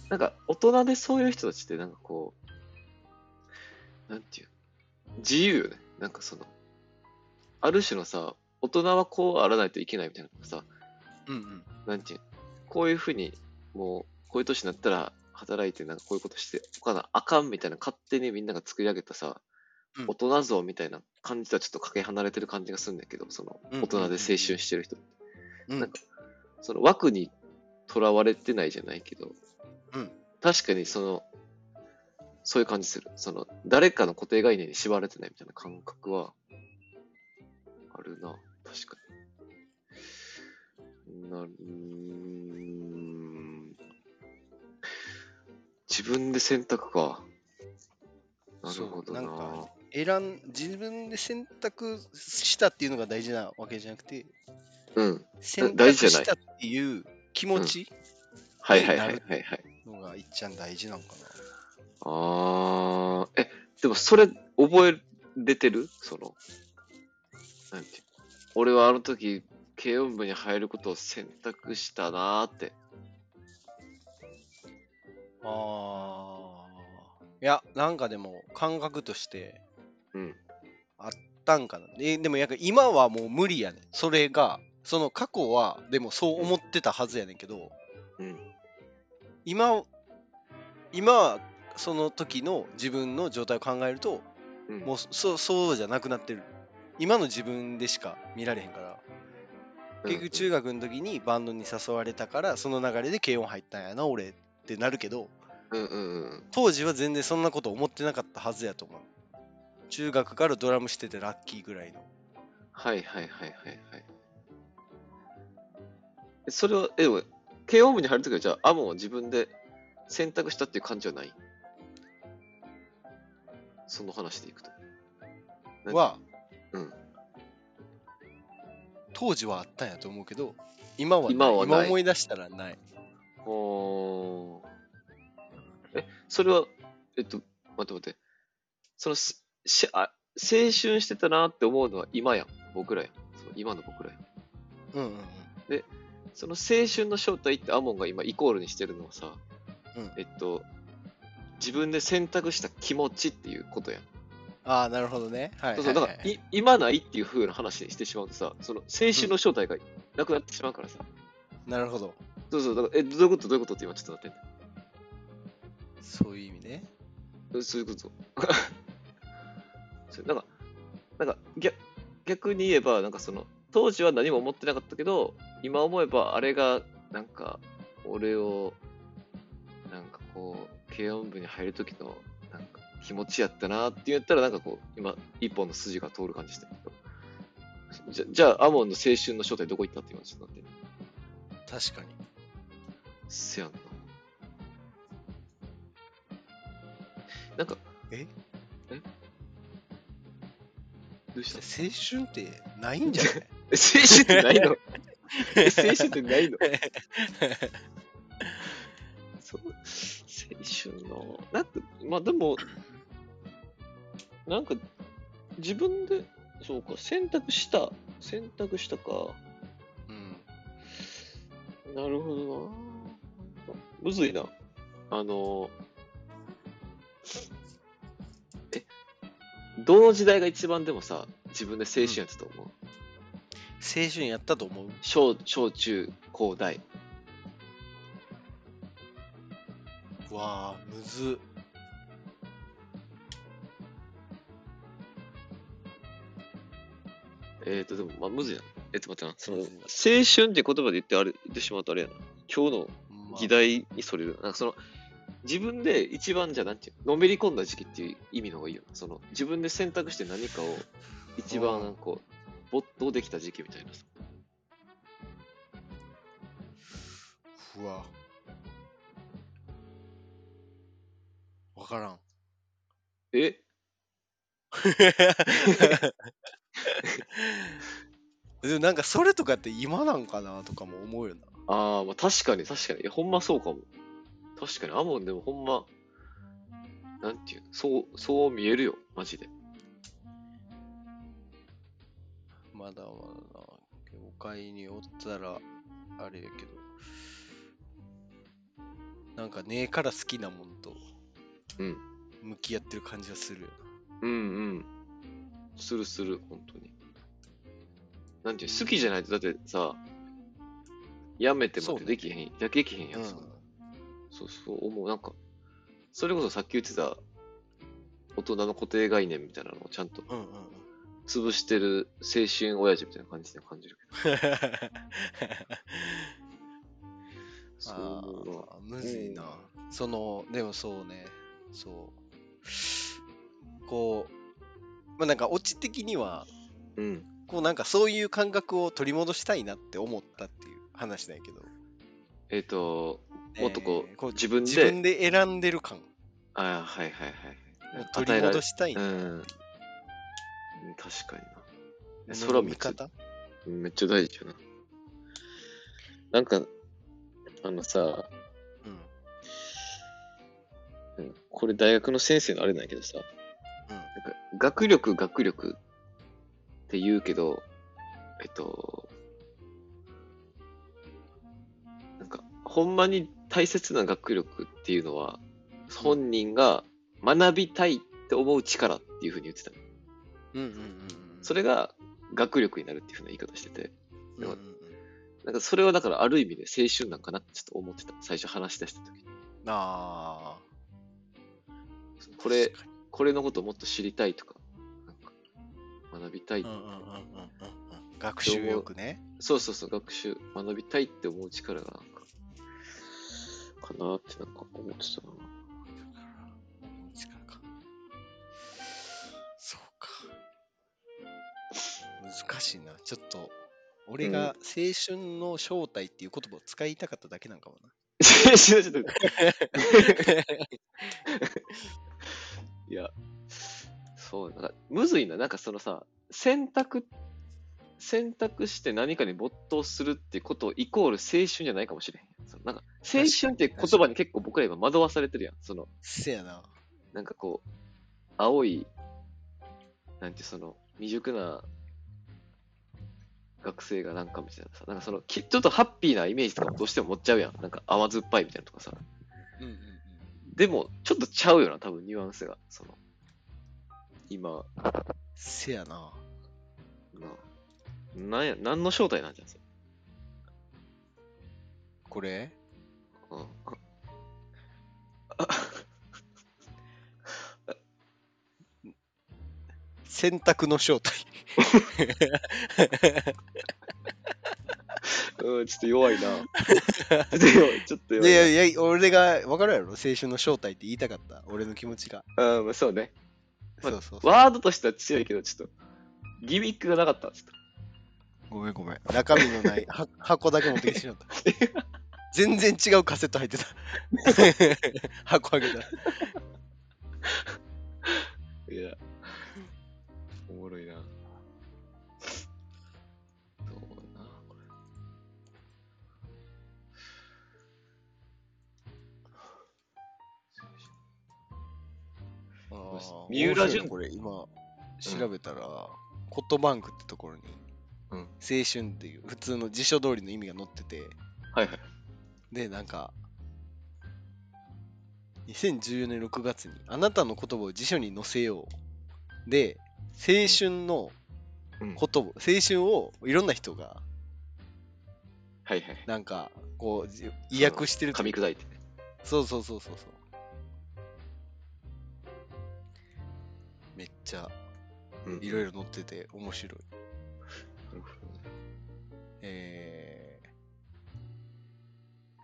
なんか、大人でそういう人たちって、なんかこう、なんていう、自由よね。なんかその、ある種のさ、大人はこうあらないといけないみたいなのがさ、うんうん。なんていう、こういうふうに、もう、こういう年になったら、働いて、なんかこういうことして、おかなあかんみたいな、勝手にみんなが作り上げたさ、うん大人像みたいな感じとはちょっとかけ離れてる感じがするんだけど、その、うん大人で青春してる人ってうんなんかその枠にとらわれてないじゃないけど、うん確かにその、そういう感じする。その、誰かの固定概念に縛られてないみたいな感覚は、あるな。確かに。なる、自分で選択か。なるほどな。なんか選ん自分で選択したっていうのが大事なわけじゃなくて、うん。選択したっていう気持ちはいはいはいはいはい。のがいっちゃん大事なのかあー、え、でもそれ覚えれてる？その、なんて俺はあの時、軽音部に入ることを選択したなーって。な。あーいや、なんかでも感覚としてうん。あったんかな。えでもやっぱ今はもう無理やねん。それが、その過去はでもそう思ってたはずやねんけど、うん。今、今はその時の自分の状態を考えると、うん、もうそうそうじゃなくなってる。今の自分でしか見られへんから。結局中学の時にバンドに誘われたから、その流れで軽音入ったんやな、俺ってなるけど、うんうんうん。当時は全然そんなこと思ってなかったはずやと思う。中学からドラムしててラッキーぐらいの。はいはいはいはいはい。えそれは、え、でも、軽音部に入るときは、じゃあ、アモンは自分で選択したっていう感じはない？その話でいくと。は、うん。当時はあったんやと思うけど、今は今はない思い出したらない。おーえ、それは、えっと、待って待って。そのししあ、青春してたなって思うのは今やん。僕らやん。その今の僕らやん。うんうんうん。その青春の正体ってアモンが今イコールにしてるのはさ、うんえっと、自分で選択した気持ちっていうことやん。ああ、なるほどね。はい、そうそう、だから、い今ないっていう風な話にしてしまうとさ、その青春の正体がなくなってしまうからさ。なるほど。そうそう、だから、え、どういうこと？どういうことって今ちょっとなってんそういう意味ね。のそういうこと。そうなんか、なんか逆、逆に言えば、なんかその、当時は何も思ってなかったけど、今思えばあれが、なんか、俺を、なんかこう、軽音部に入る時の、なんか気持ちやったなって言ったら、なんかこう、今、一本の筋が通る感じしてるけど。じゃ、じゃあ、アモンの青春の正体どこ行ったって今ちょっとなってる確かに。せやんな。なんか、え？え？どうした青春ってないんじゃない？<laughs> 青春ってないの？え <laughs> 青春ってないの？<laughs> そう。青春のなんかまあでもなんか自分でそうか選択した選択したか。うん。なるほどな。むずいな。あのえどの時代が一番でもさ自分で青春やったと思う、青春やったと思う小小中高大わあ、むず。えーと、でも、まあ、むずいな。えっと、待ってな。その、青春って言葉で言ってあれ、言ってしまうとあれやな。今日のまあ議題にそれる。なんかその、自分で一番じゃなんていうの、のめり込んだ時期っていう意味の方がいいよ。その、自分で選択して何かを一番こう、没頭できた時期みたいなさ。うわ。わからん。え？<laughs> でもなんかそれとかって今なんかなとかも思うよな。ああ、まあ確かに確かに。ほんまそうかも。確かに。アモンでもほんま、なんていうの、そう、そう見えるよ。マジで。まだまだな。業界におったら、あれやけど。なんかねえから好きなもんとうん。向き合ってる感じがするようんうん。するする、本当に。なんていうの好きじゃないと、だってさ、やめてもできへん、やできへんやな。ん、そんなそうそう思う。なんか、それこそさっき言ってた、大人の固定概念みたいなのをちゃんとうん。うんうん潰してる青春親父みたいな感じで感じるけど。<laughs> そうあ思うわ。ーむずいな、そのでもそうねそうこうまあなんかオチ的にはうん。こうなんかそういう感覚を取り戻したいなって思ったっていう話なんやけどえっ、と、もっとこうえー自分で。自分で選んでる感。をあはいはいはい。取り戻したいなうん。確かにな。のそれはめっちゃ見方？うんめっちゃ大事よな。なんか、あのさ、うん。うんこれ大学の先生のあれなんやけどさ、うん。なんか学力、学力って言うけど、えっと、なんか、ほんまに大切な学力っていうのは、本人が学びたいって思う力っていうふうに言ってたの。うんうんうんうん。それが学力になるっていうふうな言い方してて、うんうんうん。なんかそれはだからある意味で青春なんかなってちょっと思ってた。最初話し出した時に。ああ。これ、これのことをもっと知りたいとか、か学びたい、うんうんうんうんうんうん。学習欲ね。そうそうそう、学習、学びたいって思う力がか、かなってなんか思ってたな。そうか。難しいな。ちょっと俺が青春の正体っていう言葉を使いたかっただけなんかもな。ちょっと待っていや、そう、な。むずいな。なんかそのさ、選択、選択して何かに没頭するってことイコール青春じゃないかもしれへん。そのなんか、青春って言葉に結構僕ら今惑わされてるやん。その、せやななんかこう、青い、なんてその、未熟な学生がなんかみたいなさ、なんかその、きちょっとハッピーなイメージとかもどうしても持っちゃうやん。なんか甘酸っぱいみたいなのとかさ。うんうんうんでも、ちょっとちゃうよな、多分ニュアンスが。その、今、せやなな、なんや、何の正体なんじゃん、それ？これ？うん。選択の正体うん、ちょっと弱いな。ちょっと弱い、ちょっとい。やいやいや俺が分かるやろ？青春の正体って言いたかった俺の気持ちがうん、まあそうね。まあそうそうワードとしては強いけど、ちょっと、ギミックがなかった。ちょっごめんごめん。中身のないは箱だけ持ってきてしまった。<laughs> 全然違うカセット入ってた。<laughs> 箱開けたら。いや、おもろいな。どうだな、これ。あー三浦淳面白いねこれ今調べたら、コットバンクってところに、うん青春っていう普通の辞書通りの意味が載ってて、はいはい。で、なんか、2014年6月に、あなたの言葉を辞書に載せよう。で、青春のうん、言葉、青春をいろんな人が、はいはい。なんか、こう、じ意訳してると噛み砕いてね。そうそうそうそうそう。めっちゃうんいろいろ載ってて面白い。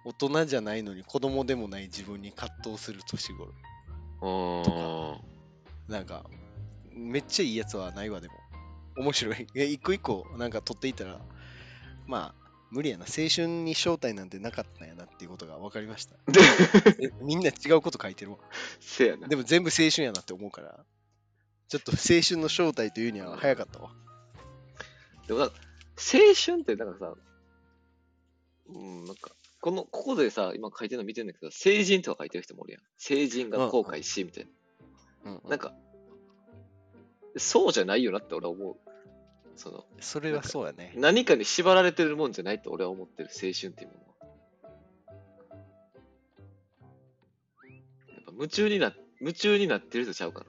大人じゃないのに子供でもない自分に葛藤する年頃。あなんか、めっちゃいいやつはないわ、でも。面白い。え、一個一個なんか取っていったら、まあ、無理やな。青春に正体なんてなかったんやなっていうことが分かりました。<laughs> みんな違うこと書いてるわ。せやな。でも全部青春やなって思うから、ちょっと青春の正体というには早かったわ。でもなんか、青春ってなんかさ、うん、なんか、この、ここでさ、今書いてるの見てるんだけど、成人とか書いてる人もおるやん。成人が後悔し、みたいうんうんな。なんか、そうじゃないよなって俺は思う。その、それはそうやね。何かに縛られてるもんじゃないと俺は思ってる、青春っていうものは。やっぱ夢中にな、夢中になってる人ちゃうかな。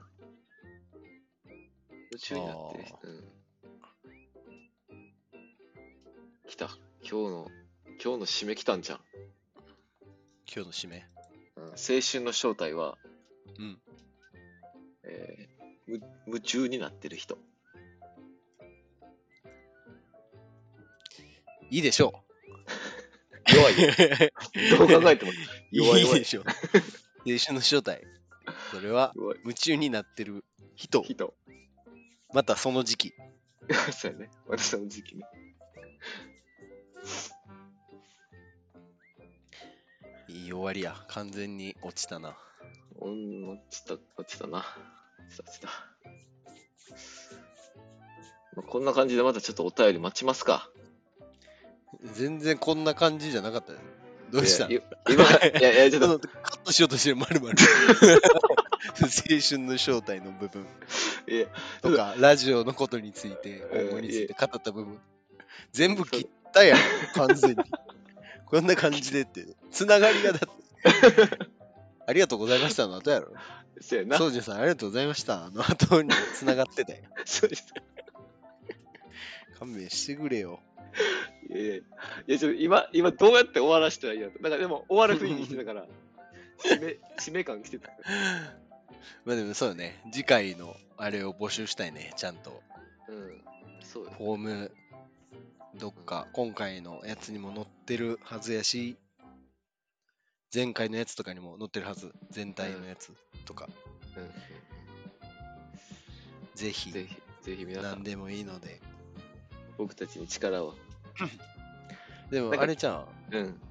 夢中になってる人。うん。来た。今日の、今日の締め来たんじゃん。今日の締め？うん、青春の正体は、うん。えーむ夢中になってる人。いいでしょ弱いよ。う。<laughs> どう考えても弱い弱いいいでしょう。青春の正体。それは、弱い。夢中になってる人、人。またその時期。<laughs> そうやね。私の時期ね。いい終わりや。完全に落ちたな。うん、落ちた、落ちたな。落ちた、落ちた。まあ、こんな感じでまたちょっとお便り待ちますか。全然こんな感じじゃなかったよ。どうした？いや今、いやいや、ちょっと、<laughs> カットしようとしてるまるまる。青春の正体の部分いや、とか、ラジオのことについて、うん今後について語った部分。全部切ったやん、完全に。こんな感じでって。つながりがだって。<laughs> ありがとうございましたの後やろ。そうやな。そうじさん、ありがとうございました。あの後につながってたよ。<laughs> そうです。勘弁してくれよ。いやいや、いやちょっと今、今どうやって終わらせたらいいやと。なんかでも終わる雰囲気してたから、締め、締め感来てた。まあでもそうよね。次回のあれを募集したいね、ちゃんと。うん。そうよ。フォーム、どっか、今回のやつにも載ってるはずやし、前回のやつとかにも載ってるはず。全体のやつとか。うん。ぜひ、ぜひ、ぜひ皆さん、何でもいいので。僕たちに力を。<coughs> でもなんかあれちゃん、うん。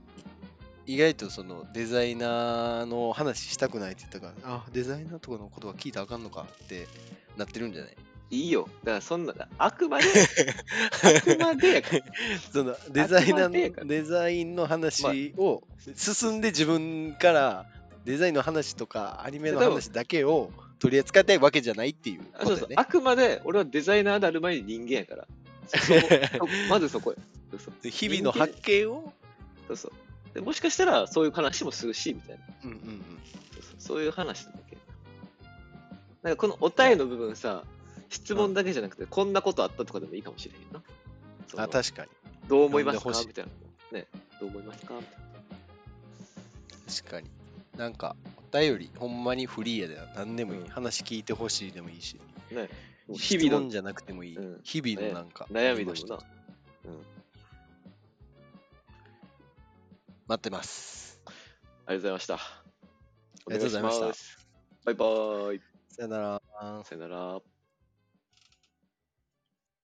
意外とそのデザイナーの話したくないって言ったから、あ、デザイナーとかのことは聞いたらあかんのかってなってるんじゃない？いいよ。だからそんな、あくまで、あくまで。そのデザイナーのデザインの話を進んで自分からデザインの話とかアニメの話だけを取り扱いたいわけじゃないっていうね。そうそうあくまで俺はデザイナーである前に人間やから。<laughs> まずそこや。そうそう日々の発見を、そうそうでもしかしたらそういう話もするし、みたいな。うんうんうん、そうそうそういう話だけ。なんかこのお便りの部分さ、質問だけじゃなくて、こんなことあったとかでもいいかもしれへんな。あ確かに。どう思いますか？みたいな。ね、どう思いますか？みたい確かに。なんかお便りほんまにフリーやでな。何でもいい、うん。話聞いてほしいでもいいし。な。ね、日日々のじゃなくてもいい、うん日々のなんか、悩みでもな。うん。待ってます。ありがとうございました。ありがとうございました。バイバーイ。さよなら。さよなら。